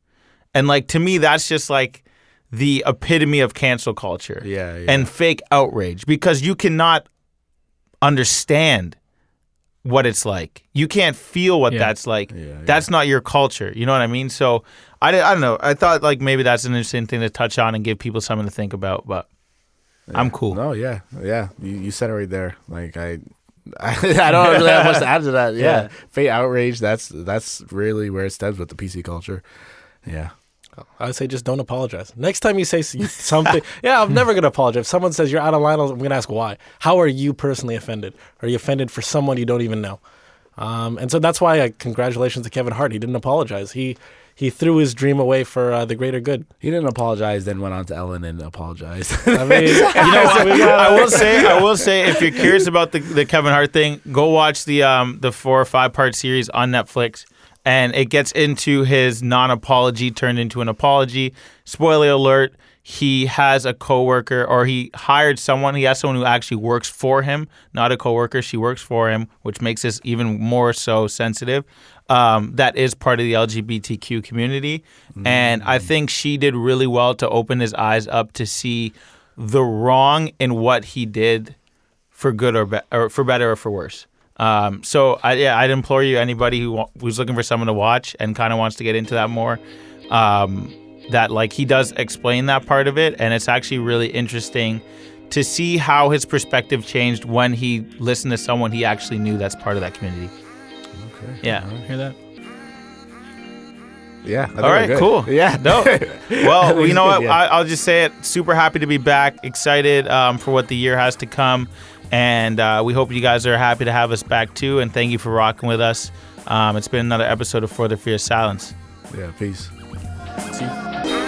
And like to me that's just like the epitome of cancel culture Yeah, yeah. and fake outrage because you cannot understand what it's like. You can't feel what Yeah. that's like. yeah. That's not your culture. You know what I mean? So I, I don't know. I thought like maybe that's an interesting thing to touch on and give people something to think about. But I'm cool. No, yeah, yeah. You, you said it right there. Like I, I, don't really have much to add to that. Yeah, Yeah. fake outrage. That's that's really where it stems with the PC culture. Yeah. I would say just don't apologize. Next time you say something, yeah, I'm never gonna apologize. If someone says you're out of line, I'm gonna ask why. How are you personally offended? Are you offended for someone you don't even know? Um, and so that's why I congratulations to Kevin Hart. He didn't apologize. He he threw his dream away for uh, the greater good. He didn't apologize, then went on to Ellen and apologized. I mean, You know, I, I will say, I will say, if you're curious about the, the Kevin Hart thing, go watch the um the four or five part series on Netflix, and it gets into his non apology turned into an apology. Spoiler alert: he has a coworker, or he hired someone. He has someone who actually works for him, not a coworker. She works for him, which makes this even more so sensitive. Um, that is part of the LGBTQ community, and I think she did really well to open his eyes up to see the wrong in what he did for good or, be- or for better or for worse. Um, so I, yeah, I'd implore you, anybody who wa- who's looking for someone to watch and kind of wants to get into that more, um, that like he does explain that part of it, and it's actually really interesting to see how his perspective changed when he listened to someone he actually knew that's part of that community. Okay. Yeah. Hear that? Yeah. I think All we're right, good. cool. Yeah. No. Well, you know what? yeah. I, I'll just say it. Super happy to be back. Excited um, for what the year has to come. And uh, we hope you guys are happy to have us back too. And thank you for rocking with us. Um, it's been another episode of For the Fear of Silence. Yeah. Peace. See you.